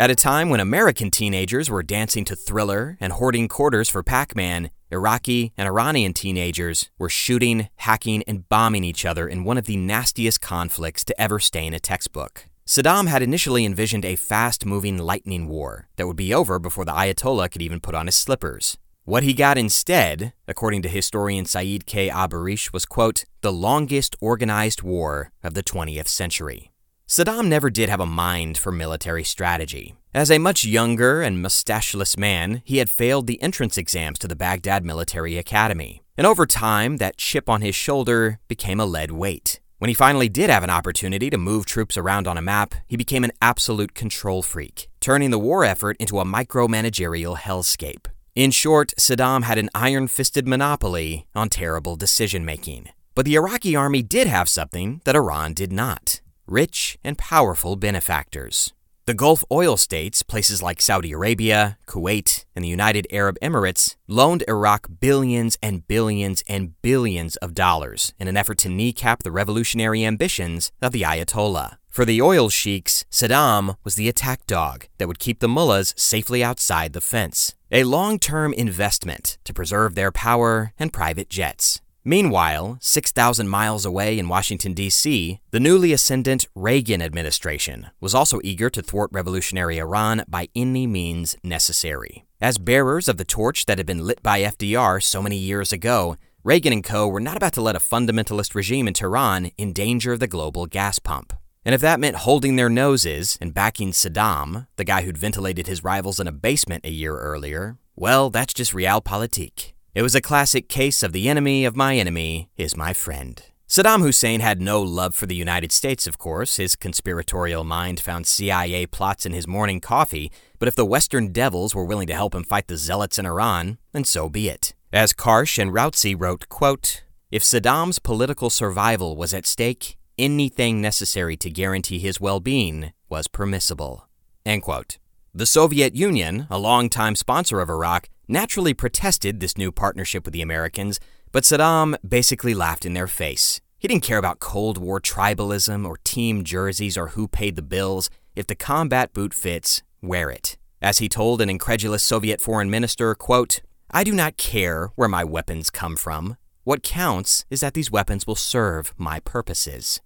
Speaker 1: At a time when American teenagers were dancing to Thriller and hoarding quarters for Pac Man, Iraqi and Iranian teenagers were shooting, hacking, and bombing each other in one of the nastiest conflicts to ever stain a textbook. Saddam had initially envisioned a fast moving lightning war that would be over before the Ayatollah could even put on his slippers. What he got instead, according to historian Said K. Aburish, was, quote, the longest organized war of the 20th century. Saddam never did have a mind for military strategy. As a much younger and mustacheless man, he had failed the entrance exams to the Baghdad Military Academy. And over time, that chip on his shoulder became a lead weight. When he finally did have an opportunity to move troops around on a map, he became an absolute control freak, turning the war effort into a micromanagerial hellscape. In short, Saddam had an iron fisted monopoly on terrible decision making. But the Iraqi army did have something that Iran did not rich and powerful benefactors. The Gulf oil states, places like Saudi Arabia, Kuwait, and the United Arab Emirates, loaned Iraq billions and billions and billions of dollars in an effort to kneecap the revolutionary ambitions of the Ayatollah. For the oil sheiks, Saddam was the attack dog that would keep the mullahs safely outside the fence, a long term investment to preserve their power and private jets. Meanwhile, 6,000 miles away in Washington, D.C., the newly ascendant Reagan administration was also eager to thwart revolutionary Iran by any means necessary. As bearers of the torch that had been lit by FDR so many years ago, Reagan and co. were not about to let a fundamentalist regime in Tehran endanger the global gas pump. And if that meant holding their noses and backing Saddam, the guy who'd ventilated his rivals in a basement a year earlier, well, that's just realpolitik. It was a classic case of the enemy of my enemy is my friend. Saddam Hussein had no love for the United States, of course. His conspiratorial mind found CIA plots in his morning coffee, but if the Western devils were willing to help him fight the zealots in Iran, then so be it. As Karsh and Rautsi wrote, quote, If Saddam's political survival was at stake, anything necessary to guarantee his well-being was permissible. End quote. The Soviet Union, a longtime sponsor of Iraq, naturally protested this new partnership with the Americans, but Saddam basically laughed in their face. He didn't care about Cold War tribalism or team jerseys or who paid the bills. If the combat boot fits, wear it. As he told an incredulous Soviet foreign minister, quote, I do not care where my weapons come from. What counts is that these weapons will serve my purposes.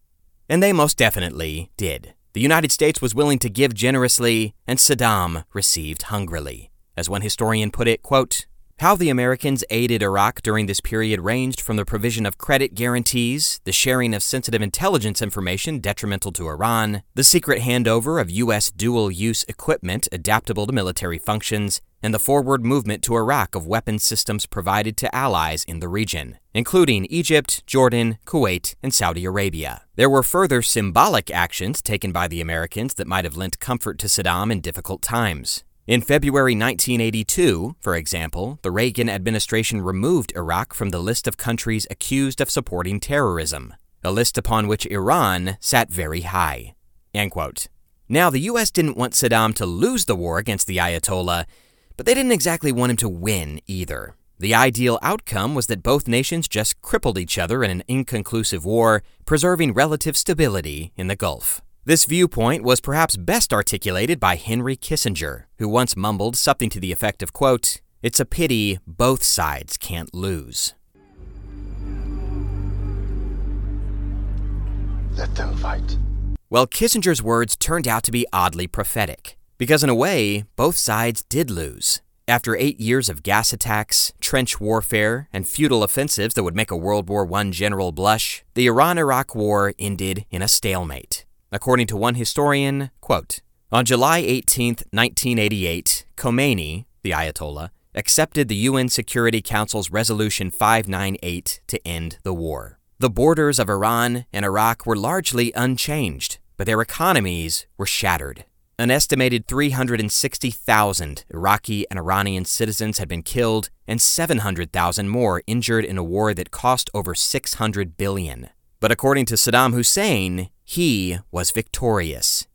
Speaker 1: And they most definitely did. The United States was willing to give generously, and Saddam received hungrily. As one historian put it, quote, how the Americans aided Iraq during this period ranged from the provision of credit guarantees, the sharing of sensitive intelligence information detrimental to Iran, the secret handover of U.S. dual use equipment adaptable to military functions, and the forward movement to Iraq of weapons systems provided to allies in the region, including Egypt, Jordan, Kuwait, and Saudi Arabia. There were further symbolic actions taken by the Americans that might have lent comfort to Saddam in difficult times. In February 1982, for example, the Reagan administration removed Iraq from the list of countries accused of supporting terrorism, a list upon which Iran sat very high. Now, the U.S. didn't want Saddam to lose the war against the Ayatollah, but they didn't exactly want him to win either. The ideal outcome was that both nations just crippled each other in an inconclusive war, preserving relative stability in the Gulf. This viewpoint was perhaps best articulated by Henry Kissinger, who once mumbled something to the effect of, quote, It's a pity both sides can't lose.
Speaker 7: Let them fight.
Speaker 1: Well, Kissinger's words turned out to be oddly prophetic, because in a way, both sides did lose. After eight years of gas attacks, trench warfare, and futile offensives that would make a World War I general blush, the Iran Iraq War ended in a stalemate. According to one historian, quote, on July 18, 1988, Khomeini, the Ayatollah, accepted the UN Security Council's Resolution 598 to end the war. The borders of Iran and Iraq were largely unchanged, but their economies were shattered. An estimated 360,000 Iraqi and Iranian citizens had been killed and 700,000 more injured in a war that cost over 600 billion. But according to Saddam Hussein, he was victorious.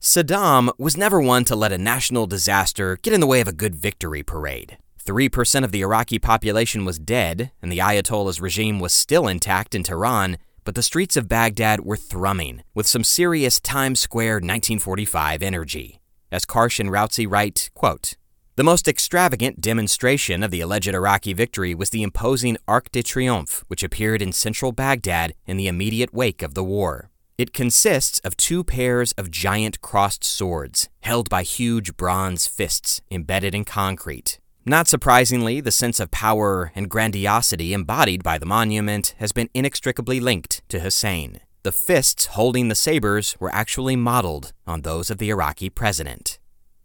Speaker 1: Saddam was never one to let a national disaster get in the way of a good victory parade. 3% of the Iraqi population was dead, and the Ayatollah's regime was still intact in Tehran, but the streets of Baghdad were thrumming with some serious Times Square 1945 energy. As Karsh and Rautsi write, quote, the most extravagant demonstration of the alleged Iraqi victory was the imposing Arc de Triomphe, which appeared in central Baghdad in the immediate wake of the war. It consists of two pairs of giant crossed swords, held by huge bronze fists embedded in concrete. Not surprisingly, the sense of power and grandiosity embodied by the monument has been inextricably linked to Hussein. The fists holding the sabers were actually modeled on those of the Iraqi president.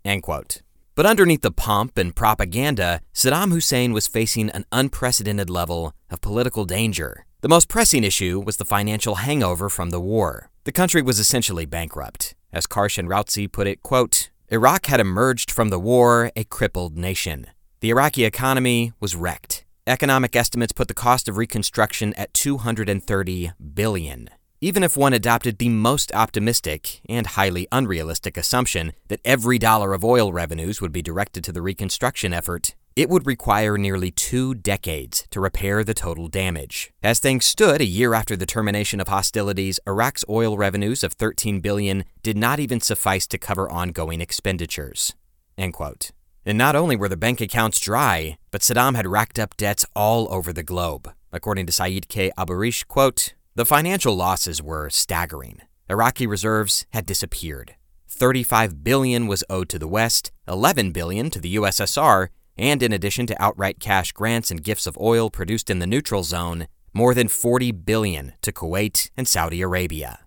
Speaker 1: End quote. But underneath the pomp and propaganda, Saddam Hussein was facing an unprecedented level of political danger. The most pressing issue was the financial hangover from the war. The country was essentially bankrupt. As Karsh and Rautsi put it, quote, Iraq had emerged from the war a crippled nation. The Iraqi economy was wrecked. Economic estimates put the cost of reconstruction at 230 billion. Even if one adopted the most optimistic and highly unrealistic assumption that every dollar of oil revenues would be directed to the reconstruction effort, it would require nearly two decades to repair the total damage. As things stood a year after the termination of hostilities, Iraq's oil revenues of 13 billion did not even suffice to cover ongoing expenditures. And not only were the bank accounts dry, but Saddam had racked up debts all over the globe. According to Said K. Aburish, quote, the financial losses were staggering. Iraqi reserves had disappeared. 35 billion was owed to the West, 11 billion to the USSR, and in addition to outright cash grants and gifts of oil produced in the neutral zone, more than 40 billion to Kuwait and Saudi Arabia.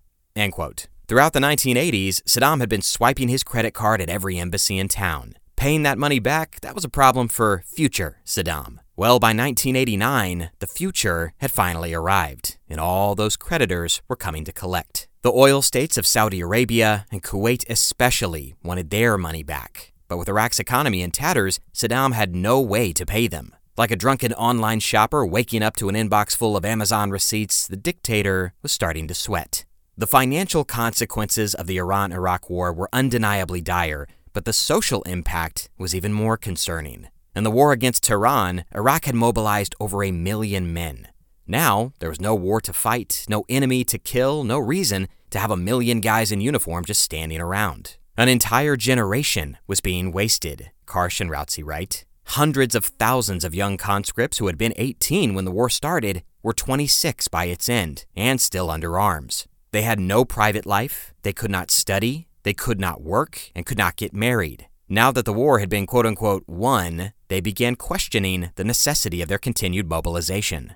Speaker 1: Throughout the 1980s, Saddam had been swiping his credit card at every embassy in town. Paying that money back, that was a problem for future Saddam. Well, by 1989, the future had finally arrived, and all those creditors were coming to collect. The oil states of Saudi Arabia and Kuwait especially wanted their money back. But with Iraq's economy in tatters, Saddam had no way to pay them. Like a drunken online shopper waking up to an inbox full of Amazon receipts, the dictator was starting to sweat. The financial consequences of the Iran Iraq War were undeniably dire, but the social impact was even more concerning. In the war against Tehran, Iraq had mobilized over a million men. Now, there was no war to fight, no enemy to kill, no reason to have a million guys in uniform just standing around. An entire generation was being wasted, Karsh and Rautsi write. Hundreds of thousands of young conscripts who had been 18 when the war started were 26 by its end and still under arms. They had no private life, they could not study, they could not work, and could not get married. Now that the war had been quote unquote won, they began questioning the necessity of their continued mobilization.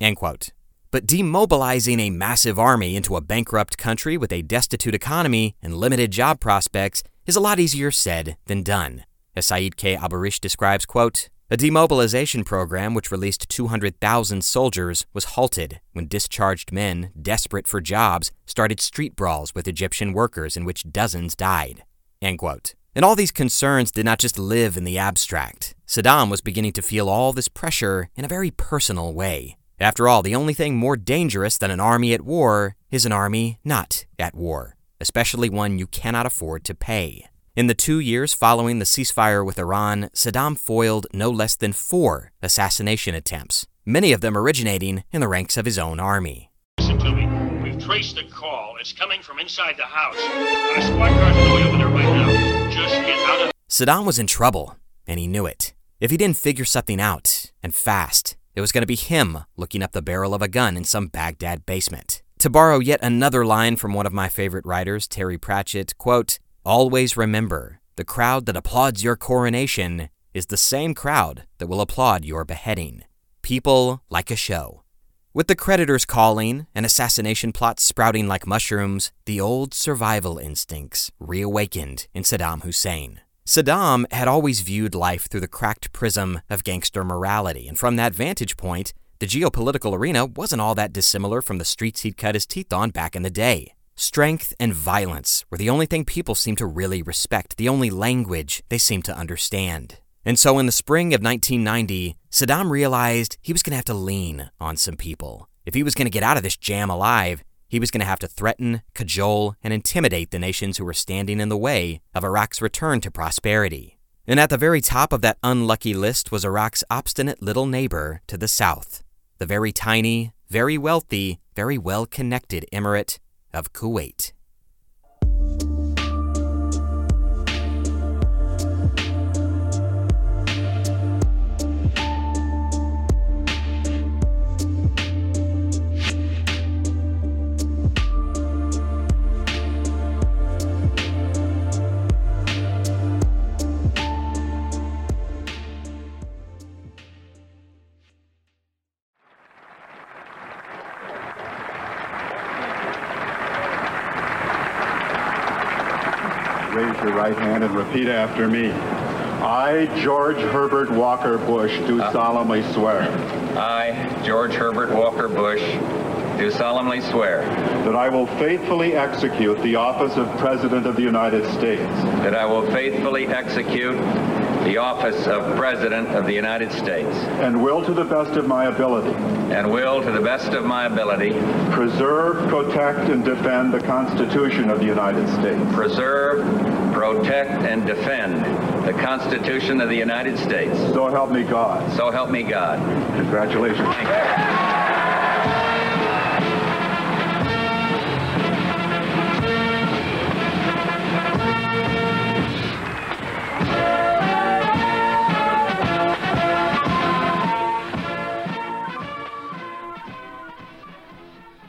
Speaker 1: End quote. But demobilizing a massive army into a bankrupt country with a destitute economy and limited job prospects is a lot easier said than done. As Said K. Aburish describes, quote, a demobilization program which released 200,000 soldiers was halted when discharged men, desperate for jobs, started street brawls with Egyptian workers in which dozens died. And all these concerns did not just live in the abstract. Saddam was beginning to feel all this pressure in a very personal way. After all, the only thing more dangerous than an army at war is an army not at war, especially one you cannot afford to pay. In the two years following the ceasefire with Iran, Saddam foiled no less than four assassination attempts, many of them originating in the ranks of his own army.
Speaker 7: Listen to me. We've traced the call. It's coming from inside the house. Our squad car's way over there right now. Just get out of
Speaker 1: Saddam was in trouble, and he knew it. If he didn't figure something out, and fast, it was going to be him looking up the barrel of a gun in some Baghdad basement. To borrow yet another line from one of my favorite writers, Terry Pratchett, quote, Always remember, the crowd that applauds your coronation is the same crowd that will applaud your beheading. People like a show. With the creditors calling and assassination plots sprouting like mushrooms, the old survival instincts reawakened in Saddam Hussein. Saddam had always viewed life through the cracked prism of gangster morality, and from that vantage point, the geopolitical arena wasn't all that dissimilar from the streets he'd cut his teeth on back in the day. Strength and violence were the only thing people seemed to really respect, the only language they seemed to understand. And so in the spring of 1990, Saddam realized he was going to have to lean on some people. If he was going to get out of this jam alive, he was going to have to threaten, cajole, and intimidate the nations who were standing in the way of Iraq's return to prosperity. And at the very top of that unlucky list was Iraq's obstinate little neighbor to the south, the very tiny, very wealthy, very well connected emirate of Kuwait.
Speaker 8: Right hand and repeat after me. I, George Herbert Walker Bush, do uh-huh. solemnly swear
Speaker 5: I, George Herbert Walker Bush, do solemnly swear
Speaker 8: that I will faithfully execute the office of President of the United States
Speaker 5: that I will faithfully execute the office of President of the United States
Speaker 8: and will, to the best of my ability,
Speaker 5: and will, to the best of my ability,
Speaker 8: preserve, protect, and defend the Constitution of the United States
Speaker 5: preserve, protect, and defend the Constitution of the United States.
Speaker 8: So help me God.
Speaker 5: So help me God.
Speaker 8: Congratulations.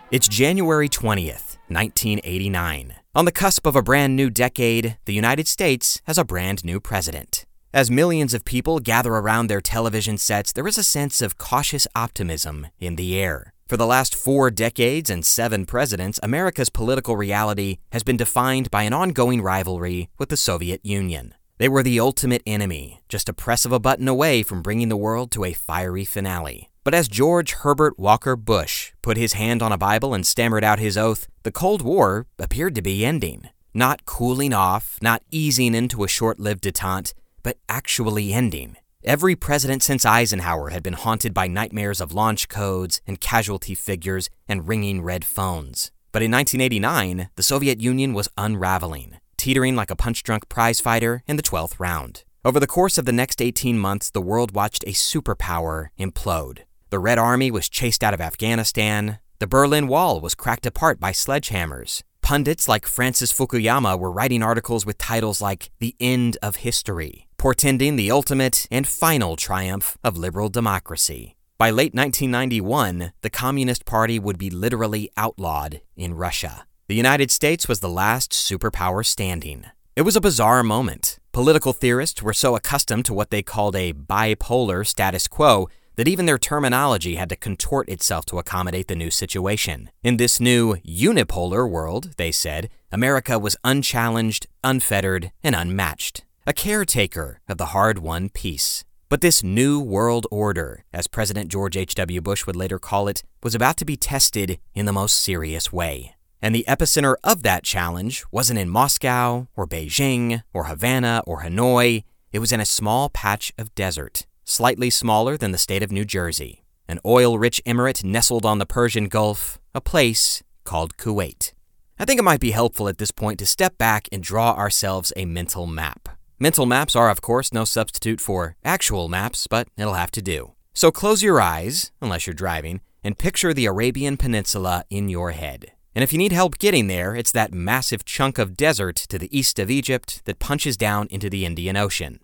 Speaker 1: It's January 20th, 1989. On the cusp of a brand new decade, the United States has a brand new president. As millions of people gather around their television sets, there is a sense of cautious optimism in the air. For the last four decades and seven presidents, America's political reality has been defined by an ongoing rivalry with the Soviet Union. They were the ultimate enemy, just a press of a button away from bringing the world to a fiery finale. But as George Herbert Walker Bush put his hand on a Bible and stammered out his oath, the Cold War appeared to be ending. Not cooling off, not easing into a short lived detente, but actually ending. Every president since Eisenhower had been haunted by nightmares of launch codes and casualty figures and ringing red phones. But in 1989, the Soviet Union was unraveling, teetering like a punch drunk prizefighter in the 12th round. Over the course of the next 18 months, the world watched a superpower implode. The Red Army was chased out of Afghanistan. The Berlin Wall was cracked apart by sledgehammers. Pundits like Francis Fukuyama were writing articles with titles like The End of History, portending the ultimate and final triumph of liberal democracy. By late 1991, the Communist Party would be literally outlawed in Russia. The United States was the last superpower standing. It was a bizarre moment. Political theorists were so accustomed to what they called a bipolar status quo that even their terminology had to contort itself to accommodate the new situation. In this new unipolar world, they said, America was unchallenged, unfettered, and unmatched, a caretaker of the hard won peace. But this new world order, as President George H.W. Bush would later call it, was about to be tested in the most serious way. And the epicenter of that challenge wasn't in Moscow, or Beijing, or Havana, or Hanoi. It was in a small patch of desert slightly smaller than the state of New Jersey, an oil rich emirate nestled on the Persian Gulf, a place called Kuwait. I think it might be helpful at this point to step back and draw ourselves a mental map. Mental maps are, of course, no substitute for actual maps, but it'll have to do. So close your eyes, unless you're driving, and picture the Arabian Peninsula in your head. And if you need help getting there, it's that massive chunk of desert to the east of Egypt that punches down into the Indian Ocean.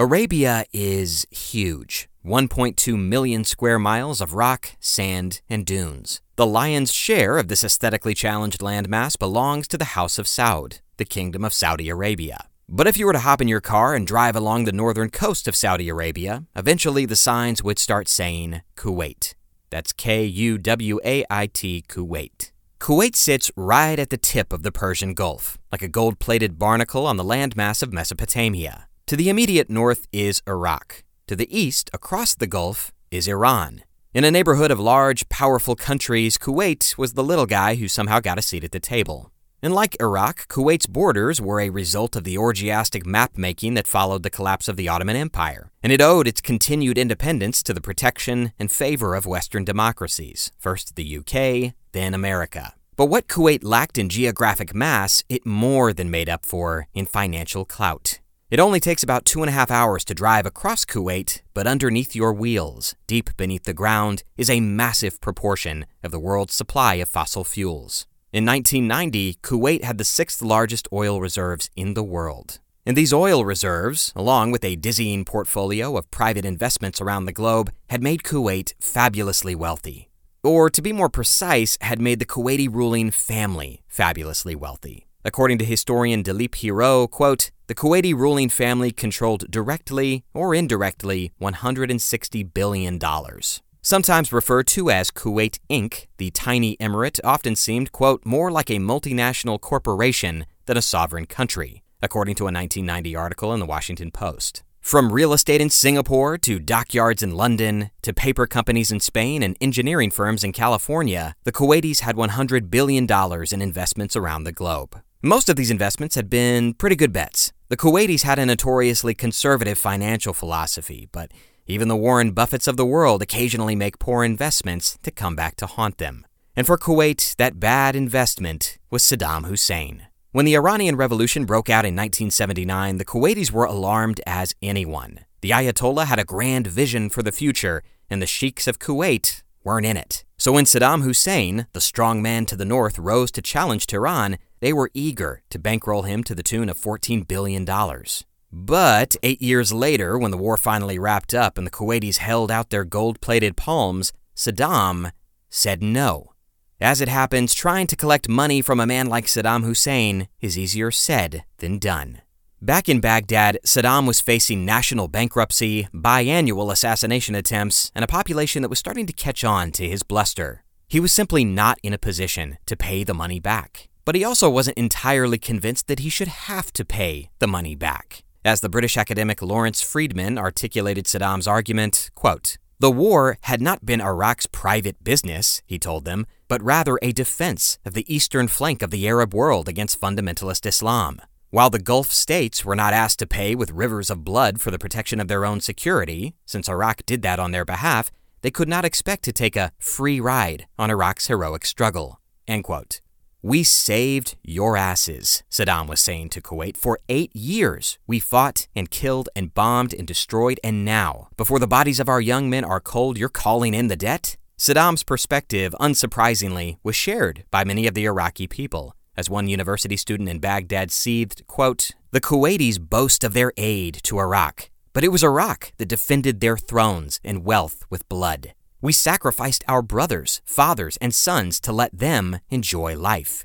Speaker 1: Arabia is huge 1.2 million square miles of rock, sand, and dunes. The lion's share of this aesthetically challenged landmass belongs to the House of Saud, the Kingdom of Saudi Arabia. But if you were to hop in your car and drive along the northern coast of Saudi Arabia, eventually the signs would start saying Kuwait. That's K U W A I T, Kuwait. Kuwait sits right at the tip of the Persian Gulf, like a gold plated barnacle on the landmass of Mesopotamia. To the immediate north is Iraq. To the east, across the Gulf, is Iran. In a neighborhood of large, powerful countries, Kuwait was the little guy who somehow got a seat at the table. And like Iraq, Kuwait's borders were a result of the orgiastic map making that followed the collapse of the Ottoman Empire, and it owed its continued independence to the protection and favor of Western democracies, first the UK, then America. But what Kuwait lacked in geographic mass, it more than made up for in financial clout. It only takes about two and a half hours to drive across Kuwait, but underneath your wheels, deep beneath the ground, is a massive proportion of the world's supply of fossil fuels. In 1990, Kuwait had the sixth largest oil reserves in the world. And these oil reserves, along with a dizzying portfolio of private investments around the globe, had made Kuwait fabulously wealthy. Or, to be more precise, had made the Kuwaiti ruling family fabulously wealthy. According to historian Dilip Hiro, quote, the Kuwaiti ruling family controlled directly or indirectly $160 billion. Sometimes referred to as Kuwait Inc., the tiny emirate often seemed, quote, more like a multinational corporation than a sovereign country, according to a 1990 article in the Washington Post. From real estate in Singapore to dockyards in London to paper companies in Spain and engineering firms in California, the Kuwaitis had $100 billion in investments around the globe. Most of these investments had been pretty good bets. The Kuwaitis had a notoriously conservative financial philosophy, but even the Warren Buffetts of the world occasionally make poor investments that come back to haunt them. And for Kuwait, that bad investment was Saddam Hussein. When the Iranian Revolution broke out in 1979, the Kuwaitis were alarmed as anyone. The Ayatollah had a grand vision for the future, and the sheiks of Kuwait weren't in it. So when Saddam Hussein, the strong man to the north, rose to challenge Tehran, they were eager to bankroll him to the tune of $14 billion. But eight years later, when the war finally wrapped up and the Kuwaitis held out their gold plated palms, Saddam said no. As it happens, trying to collect money from a man like Saddam Hussein is easier said than done. Back in Baghdad, Saddam was facing national bankruptcy, biannual assassination attempts, and a population that was starting to catch on to his bluster. He was simply not in a position to pay the money back. But he also wasn't entirely convinced that he should have to pay the money back. As the British academic Lawrence Freedman articulated Saddam's argument, quote, the war had not been Iraq's private business, he told them, but rather a defense of the eastern flank of the Arab world against fundamentalist Islam. While the Gulf states were not asked to pay with rivers of blood for the protection of their own security, since Iraq did that on their behalf, they could not expect to take a free ride on Iraq's heroic struggle. End quote. We saved your asses, Saddam was saying to Kuwait. For eight years, we fought and killed and bombed and destroyed, and now, before the bodies of our young men are cold, you're calling in the debt? Saddam's perspective, unsurprisingly, was shared by many of the Iraqi people. As one university student in Baghdad seethed, quote, The Kuwaitis boast of their aid to Iraq, but it was Iraq that defended their thrones and wealth with blood. We sacrificed our brothers, fathers, and sons to let them enjoy life.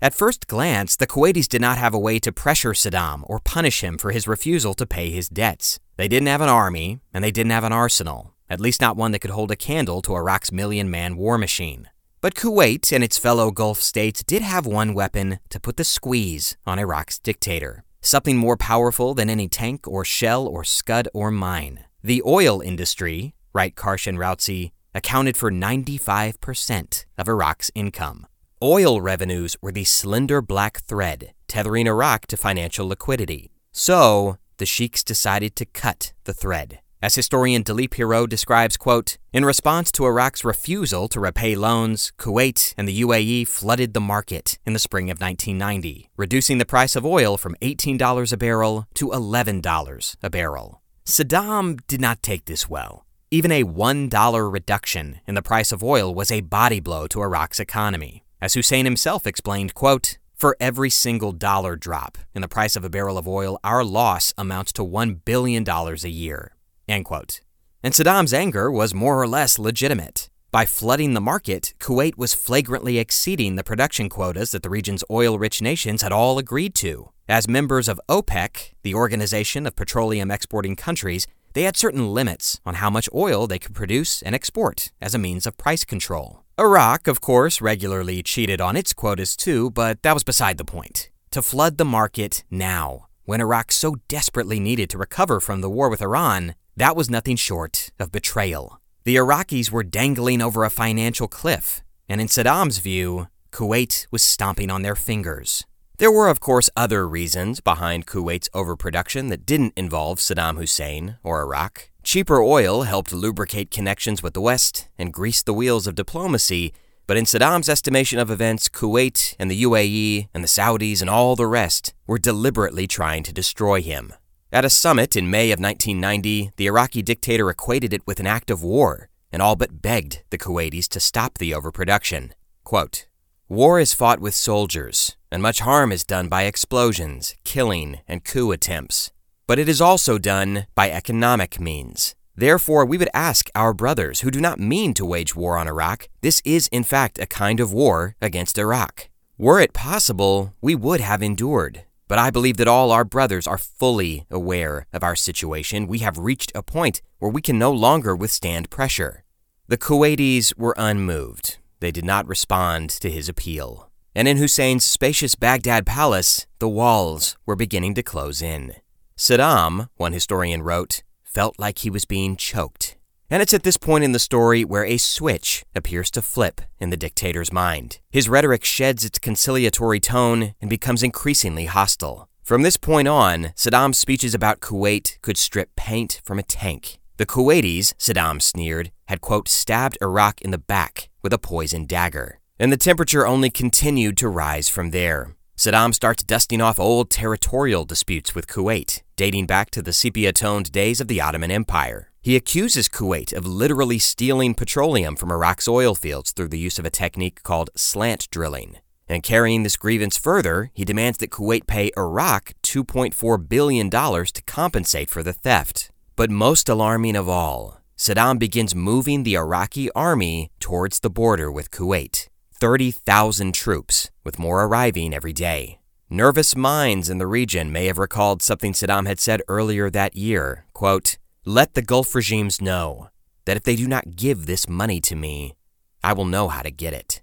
Speaker 1: At first glance, the Kuwaitis did not have a way to pressure Saddam or punish him for his refusal to pay his debts. They didn't have an army, and they didn't have an arsenal, at least not one that could hold a candle to Iraq's million man war machine. But Kuwait and its fellow Gulf states did have one weapon to put the squeeze on Iraq's dictator. Something more powerful than any tank or shell or scud or mine. The oil industry, write Karsh Rautsi, accounted for 95% of Iraq's income. Oil revenues were the slender black thread tethering Iraq to financial liquidity. So, the sheiks decided to cut the thread. As historian Dilip Hiro describes, quote, in response to Iraq's refusal to repay loans, Kuwait and the UAE flooded the market in the spring of 1990, reducing the price of oil from $18 a barrel to $11 a barrel. Saddam did not take this well. Even a $1 reduction in the price of oil was a body blow to Iraq's economy. As Hussein himself explained, quote, for every single dollar drop in the price of a barrel of oil, our loss amounts to $1 billion a year. End quote. And Saddam's anger was more or less legitimate. By flooding the market, Kuwait was flagrantly exceeding the production quotas that the region's oil rich nations had all agreed to. As members of OPEC, the Organization of Petroleum Exporting Countries, they had certain limits on how much oil they could produce and export as a means of price control. Iraq, of course, regularly cheated on its quotas too, but that was beside the point. To flood the market now, when Iraq so desperately needed to recover from the war with Iran, that was nothing short of betrayal. The Iraqis were dangling over a financial cliff, and in Saddam's view, Kuwait was stomping on their fingers. There were, of course, other reasons behind Kuwait's overproduction that didn't involve Saddam Hussein or Iraq. Cheaper oil helped lubricate connections with the West and grease the wheels of diplomacy, but in Saddam's estimation of events, Kuwait and the UAE and the Saudis and all the rest were deliberately trying to destroy him. At a summit in May of 1990, the Iraqi dictator equated it with an act of war and all but begged the Kuwaitis to stop the overproduction. Quote, War is fought with soldiers, and much harm is done by explosions, killing, and coup attempts. But it is also done by economic means. Therefore, we would ask our brothers who do not mean to wage war on Iraq, this is in fact a kind of war against Iraq. Were it possible, we would have endured. But I believe that all our brothers are fully aware of our situation. We have reached a point where we can no longer withstand pressure. The Kuwaitis were unmoved. They did not respond to his appeal. And in Hussein's spacious Baghdad palace, the walls were beginning to close in. Saddam, one historian wrote, felt like he was being choked. And it's at this point in the story where a switch appears to flip in the dictator's mind. His rhetoric sheds its conciliatory tone and becomes increasingly hostile. From this point on, Saddam's speeches about Kuwait could strip paint from a tank. The Kuwaitis, Saddam sneered, had, quote, stabbed Iraq in the back with a poisoned dagger. And the temperature only continued to rise from there. Saddam starts dusting off old territorial disputes with Kuwait, dating back to the sepia toned days of the Ottoman Empire. He accuses Kuwait of literally stealing petroleum from Iraq's oil fields through the use of a technique called slant drilling. And carrying this grievance further, he demands that Kuwait pay Iraq $2.4 billion to compensate for the theft. But most alarming of all, Saddam begins moving the Iraqi army towards the border with Kuwait. 30,000 troops, with more arriving every day. Nervous minds in the region may have recalled something Saddam had said earlier that year, quote, "Let the Gulf regimes know that if they do not give this money to me, I will know how to get it.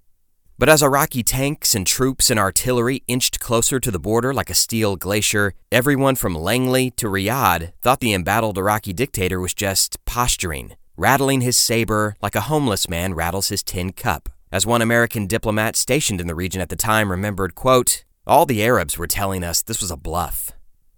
Speaker 1: But as Iraqi tanks and troops and artillery inched closer to the border like a steel glacier, everyone from Langley to Riyadh thought the embattled Iraqi dictator was just posturing, rattling his saber like a homeless man rattles his tin cup. As one American diplomat stationed in the region at the time remembered, quote, all the Arabs were telling us this was a bluff.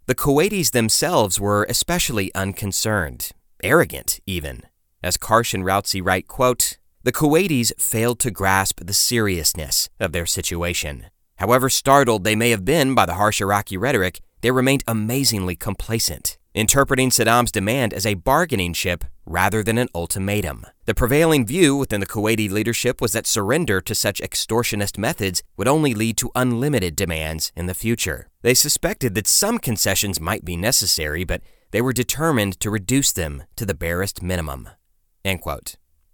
Speaker 1: The Kuwaitis themselves were especially unconcerned, arrogant even. As Karsh and Rautsi write, quote, the Kuwaitis failed to grasp the seriousness of their situation. However startled they may have been by the harsh Iraqi rhetoric, they remained amazingly complacent, interpreting Saddam's demand as a bargaining chip rather than an ultimatum. The prevailing view within the Kuwaiti leadership was that surrender to such extortionist methods would only lead to unlimited demands in the future. They suspected that some concessions might be necessary, but they were determined to reduce them to the barest minimum.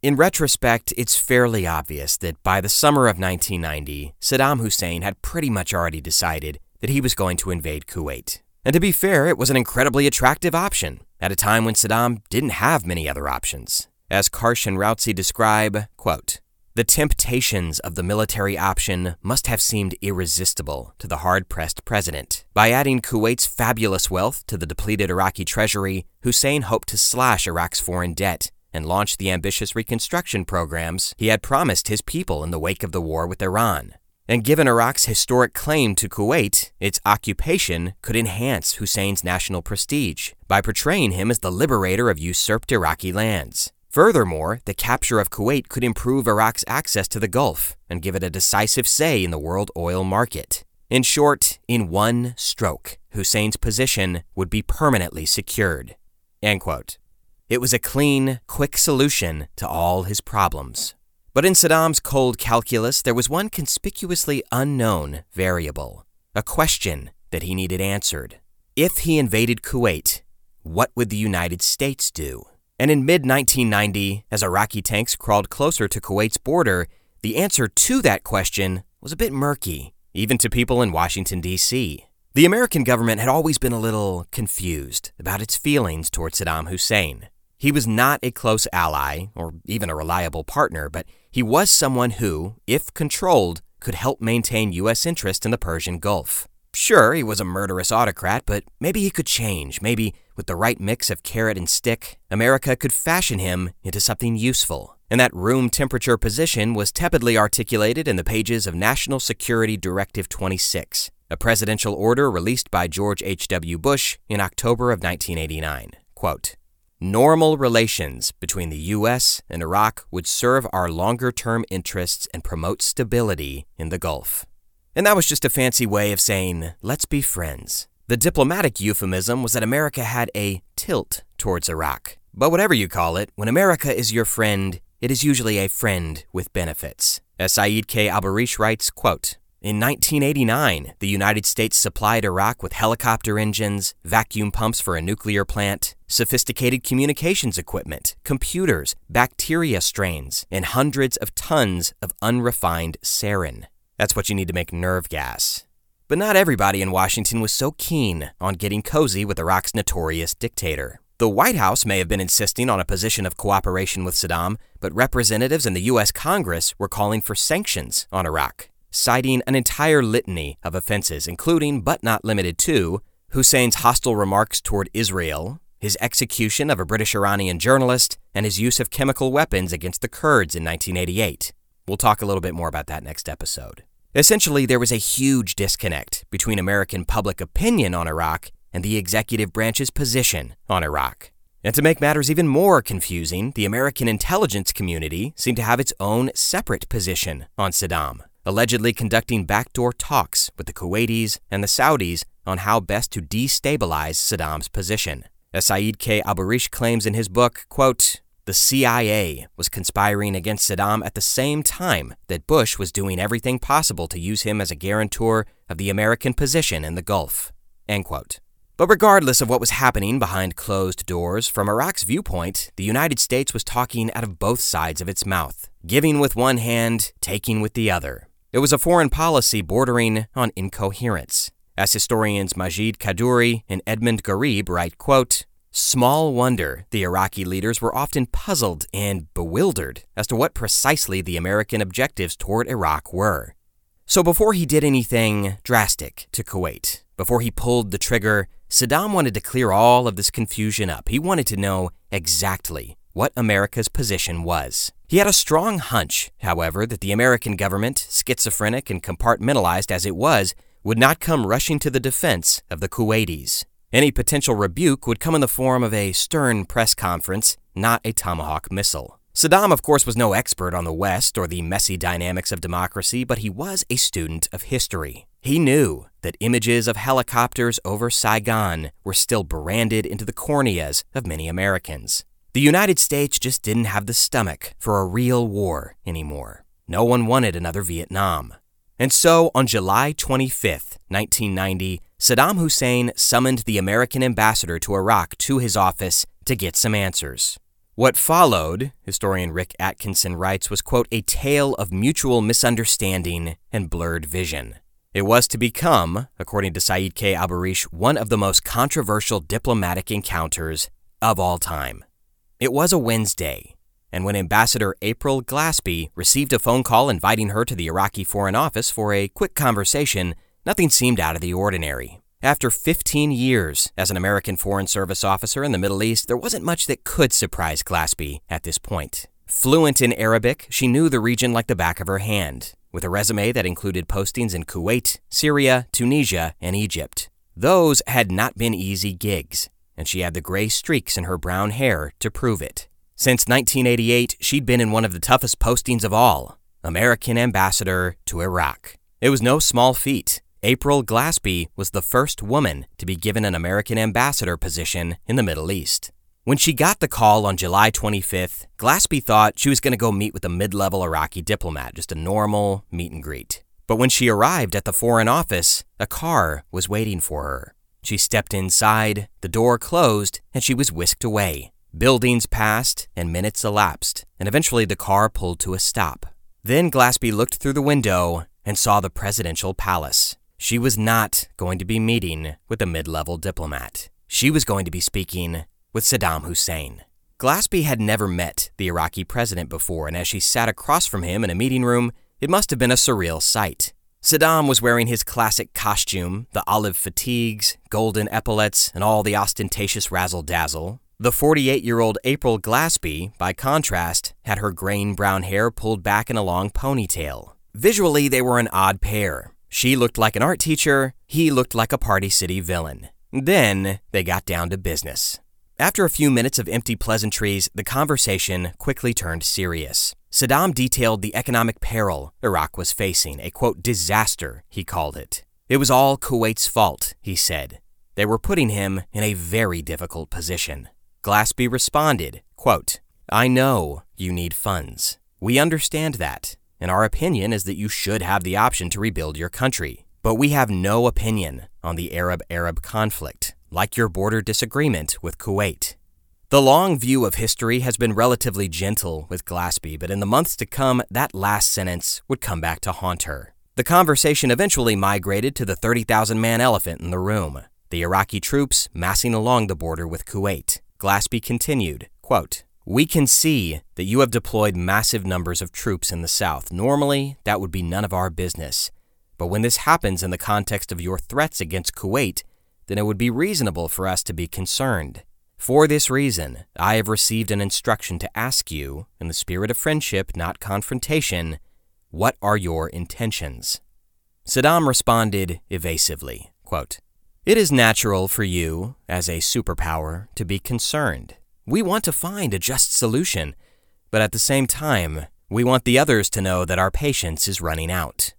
Speaker 1: In retrospect, it's fairly obvious that by the summer of 1990, Saddam Hussein had pretty much already decided that he was going to invade Kuwait. And to be fair, it was an incredibly attractive option at a time when Saddam didn't have many other options. As Karsh and Rautsi describe, quote, the temptations of the military option must have seemed irresistible to the hard pressed president. By adding Kuwait's fabulous wealth to the depleted Iraqi treasury, Hussein hoped to slash Iraq's foreign debt and launch the ambitious reconstruction programs he had promised his people in the wake of the war with Iran. And given Iraq's historic claim to Kuwait, its occupation could enhance Hussein's national prestige by portraying him as the liberator of usurped Iraqi lands. Furthermore, the capture of Kuwait could improve Iraq's access to the Gulf and give it a decisive say in the world oil market. In short, in one stroke, Hussein's position would be permanently secured. It was a clean, quick solution to all his problems. But in Saddam's cold calculus, there was one conspicuously unknown variable, a question that he needed answered. If he invaded Kuwait, what would the United States do? And in mid 1990, as Iraqi tanks crawled closer to Kuwait's border, the answer to that question was a bit murky, even to people in Washington, D.C. The American government had always been a little confused about its feelings toward Saddam Hussein. He was not a close ally or even a reliable partner, but he was someone who, if controlled, could help maintain U.S. interest in the Persian Gulf. Sure, he was a murderous autocrat, but maybe he could change. Maybe, with the right mix of carrot and stick, America could fashion him into something useful. And that room temperature position was tepidly articulated in the pages of National Security Directive 26, a presidential order released by George H.W. Bush in October of 1989. Quote, Normal relations between the U.S. and Iraq would serve our longer term interests and promote stability in the Gulf. And that was just a fancy way of saying, let's be friends. The diplomatic euphemism was that America had a tilt towards Iraq. But whatever you call it, when America is your friend, it is usually a friend with benefits. As Said K. Aburish writes, quote, in 1989, the United States supplied Iraq with helicopter engines, vacuum pumps for a nuclear plant, sophisticated communications equipment, computers, bacteria strains, and hundreds of tons of unrefined sarin. That's what you need to make nerve gas. But not everybody in Washington was so keen on getting cozy with Iraq's notorious dictator. The White House may have been insisting on a position of cooperation with Saddam, but representatives in the U.S. Congress were calling for sanctions on Iraq citing an entire litany of offenses, including, but not limited to, Hussein's hostile remarks toward Israel, his execution of a British Iranian journalist, and his use of chemical weapons against the Kurds in 1988. We'll talk a little bit more about that next episode. Essentially, there was a huge disconnect between American public opinion on Iraq and the executive branch's position on Iraq. And to make matters even more confusing, the American intelligence community seemed to have its own separate position on Saddam allegedly conducting backdoor talks with the Kuwaitis and the Saudis on how best to destabilize Saddam's position. As Said K. Aburish claims in his book, quote, the CIA was conspiring against Saddam at the same time that Bush was doing everything possible to use him as a guarantor of the American position in the Gulf. But regardless of what was happening behind closed doors, from Iraq's viewpoint, the United States was talking out of both sides of its mouth, giving with one hand, taking with the other. It was a foreign policy bordering on incoherence. As historians Majid Khadduri and Edmund Ghareeb write, quote, Small wonder the Iraqi leaders were often puzzled and bewildered as to what precisely the American objectives toward Iraq were. So before he did anything drastic to Kuwait, before he pulled the trigger, Saddam wanted to clear all of this confusion up. He wanted to know exactly what America's position was. He had a strong hunch, however, that the American government, schizophrenic and compartmentalized as it was, would not come rushing to the defense of the Kuwaitis. Any potential rebuke would come in the form of a stern press conference, not a tomahawk missile. Saddam, of course, was no expert on the West or the messy dynamics of democracy, but he was a student of history. He knew that images of helicopters over Saigon were still branded into the corneas of many Americans. The United States just didn't have the stomach for a real war anymore. No one wanted another Vietnam. And so, on July 25, 1990, Saddam Hussein summoned the American ambassador to Iraq to his office to get some answers. What followed, historian Rick Atkinson writes, was, quote, a tale of mutual misunderstanding and blurred vision. It was to become, according to Said K. Aburish, one of the most controversial diplomatic encounters of all time. It was a Wednesday, and when Ambassador April Glaspie received a phone call inviting her to the Iraqi Foreign Office for a quick conversation, nothing seemed out of the ordinary. After 15 years as an American Foreign Service officer in the Middle East, there wasn't much that could surprise Glaspie at this point. Fluent in Arabic, she knew the region like the back of her hand, with a resume that included postings in Kuwait, Syria, Tunisia, and Egypt. Those had not been easy gigs, and she had the gray streaks in her brown hair to prove it. Since 1988, she'd been in one of the toughest postings of all American Ambassador to Iraq. It was no small feat. April Glaspie was the first woman to be given an American ambassador position in the Middle East. When she got the call on July 25th, Glaspie thought she was going to go meet with a mid level Iraqi diplomat, just a normal meet and greet. But when she arrived at the Foreign Office, a car was waiting for her. She stepped inside, the door closed, and she was whisked away. Buildings passed, and minutes elapsed, and eventually the car pulled to a stop. Then Glaspie looked through the window and saw the presidential palace. She was not going to be meeting with a mid level diplomat. She was going to be speaking with Saddam Hussein. Glaspie had never met the Iraqi president before, and as she sat across from him in a meeting room, it must have been a surreal sight. Saddam was wearing his classic costume, the olive fatigues, golden epaulets, and all the ostentatious razzle dazzle. The 48 year old April Glaspie, by contrast, had her grain brown hair pulled back in a long ponytail. Visually, they were an odd pair. She looked like an art teacher, he looked like a Party City villain. Then they got down to business. After a few minutes of empty pleasantries, the conversation quickly turned serious. Saddam detailed the economic peril Iraq was facing, a quote, disaster, he called it. It was all Kuwait's fault, he said. They were putting him in a very difficult position. Glaspie responded, quote, I know you need funds. We understand that, and our opinion is that you should have the option to rebuild your country. But we have no opinion on the Arab Arab conflict, like your border disagreement with Kuwait. The long view of history has been relatively gentle with Glaspie, but in the months to come, that last sentence would come back to haunt her. The conversation eventually migrated to the 30,000 man elephant in the room the Iraqi troops massing along the border with Kuwait. Glaspie continued, quote, We can see that you have deployed massive numbers of troops in the south. Normally, that would be none of our business. But when this happens in the context of your threats against Kuwait, then it would be reasonable for us to be concerned. For this reason, I have received an instruction to ask you, in the spirit of friendship, not confrontation, what are your intentions? Saddam responded evasively quote, It is natural for you, as a superpower, to be concerned. We want to find a just solution, but at the same time, we want the others to know that our patience is running out.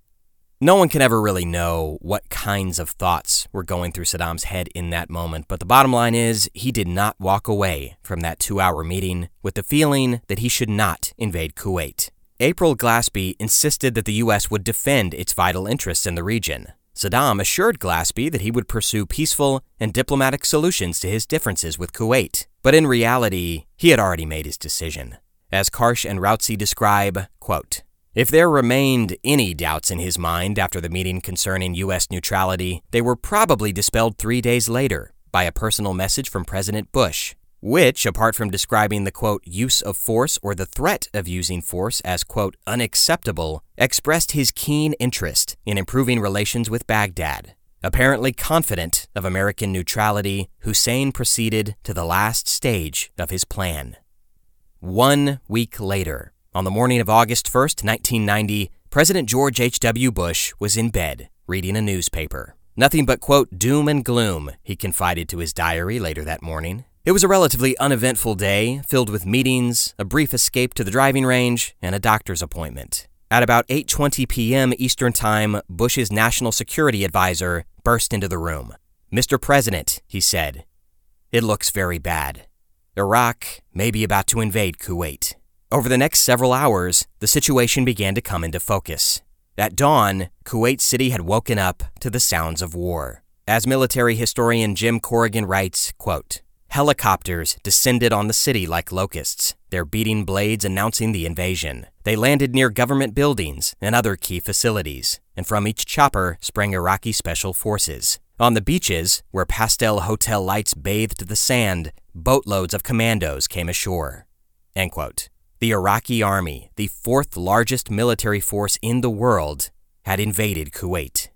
Speaker 1: No one can ever really know what kinds of thoughts were going through Saddam's head in that moment, but the bottom line is he did not walk away from that two hour meeting with the feeling that he should not invade Kuwait. April Glaspie insisted that the U.S. would defend its vital interests in the region. Saddam assured Glaspie that he would pursue peaceful and diplomatic solutions to his differences with Kuwait. But in reality, he had already made his decision. As Karsh and Rautsi describe, quote, if there remained any doubts in his mind after the meeting concerning U.S. neutrality, they were probably dispelled three days later by a personal message from President Bush, which, apart from describing the quote, use of force or the threat of using force as quote, unacceptable, expressed his keen interest in improving relations with Baghdad. Apparently confident of American neutrality, Hussein proceeded to the last stage of his plan. One week later, on the morning of August 1st, 1990, President George H.W. Bush was in bed reading a newspaper. Nothing but, quote, doom and gloom, he confided to his diary later that morning. It was a relatively uneventful day, filled with meetings, a brief escape to the driving range, and a doctor's appointment. At about 8:20 p.m. Eastern Time, Bush's national security advisor burst into the room. "Mr. President," he said, "it looks very bad. Iraq may be about to invade Kuwait." Over the next several hours, the situation began to come into focus. At dawn, Kuwait City had woken up to the sounds of war. As military historian Jim Corrigan writes, quote, Helicopters descended on the city like locusts, their beating blades announcing the invasion. They landed near government buildings and other key facilities, and from each chopper sprang Iraqi special forces. On the beaches, where pastel hotel lights bathed the sand, boatloads of commandos came ashore. The Iraqi army, the fourth largest military force in the world, had invaded Kuwait.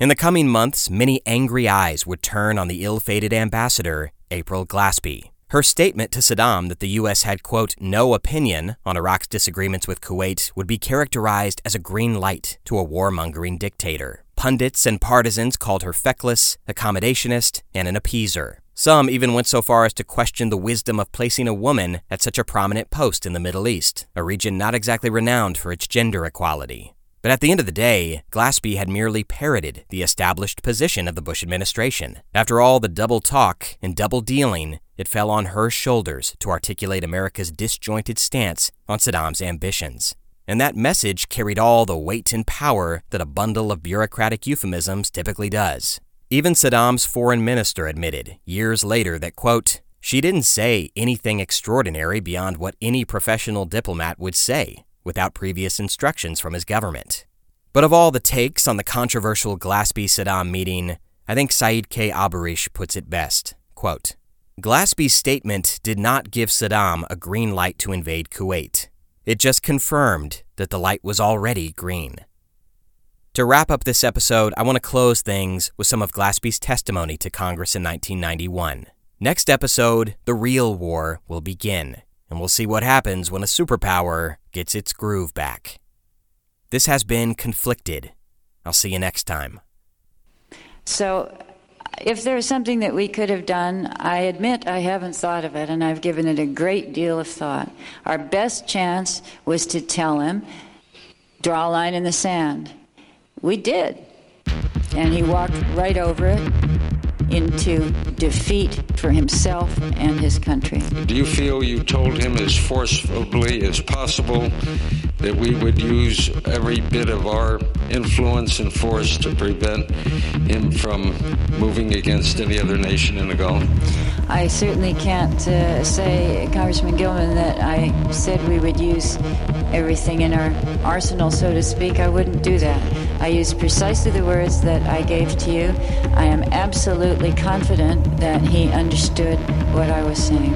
Speaker 1: In the coming months, many angry eyes would turn on the ill fated ambassador April Glaspie. Her statement to Saddam that the U.S. had, quote, no opinion on Iraq's disagreements with Kuwait would be characterized as a green light to a warmongering dictator. Pundits and partisans called her feckless, accommodationist, and an appeaser. Some even went so far as to question the wisdom of placing a woman at such a prominent post in the Middle East, a region not exactly renowned for its gender equality. But at the end of the day, Glaspie had merely parroted the established position of the Bush administration. After all the double talk and double dealing, it fell on her shoulders to articulate America's disjointed stance on Saddam's ambitions. And that message carried all the weight and power that a bundle of bureaucratic euphemisms typically does. Even Saddam's foreign minister admitted, years later, that, quote, she didn't say anything extraordinary beyond what any professional diplomat would say without previous instructions from his government. But of all the takes on the controversial Glaspie Saddam meeting, I think Said K. Aburish puts it best. Quote, Glaspie's statement did not give Saddam a green light to invade Kuwait. It just confirmed that the light was already green. To wrap up this episode, I want to close things with some of Glaspie's testimony to Congress in 1991. Next episode, the real war will begin and we'll see what happens when a superpower gets its groove back. This has been Conflicted. I'll see you next time.
Speaker 9: So, if there's something that we could have done, I admit I haven't thought of it, and I've given it a great deal of thought. Our best chance was to tell him, draw a line in the sand. We did. And he walked right over it into defeat for himself and his country.
Speaker 10: Do you feel you told him as forcefully as possible that we would use every bit of our influence and force to prevent him from moving against any other nation in the Gulf?
Speaker 9: I certainly can't uh, say, Congressman Gilman, that I said we would use everything in our arsenal, so to speak. I wouldn't do that. I used precisely the words that I gave to you. I am absolutely confident that he understood what I was saying.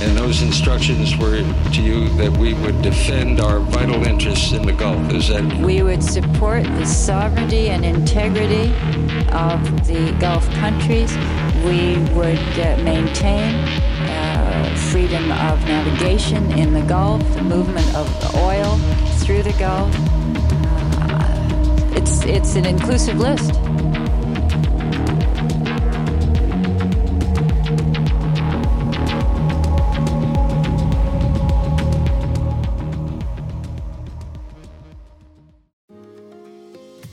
Speaker 10: And those instructions were to you that we would defend our vital interests in the Gulf. Is that?
Speaker 9: We would support the sovereignty and integrity of the Gulf countries. We would uh, maintain uh, freedom of navigation in the Gulf, the movement of oil through the Gulf. Uh, it's, it's an inclusive list.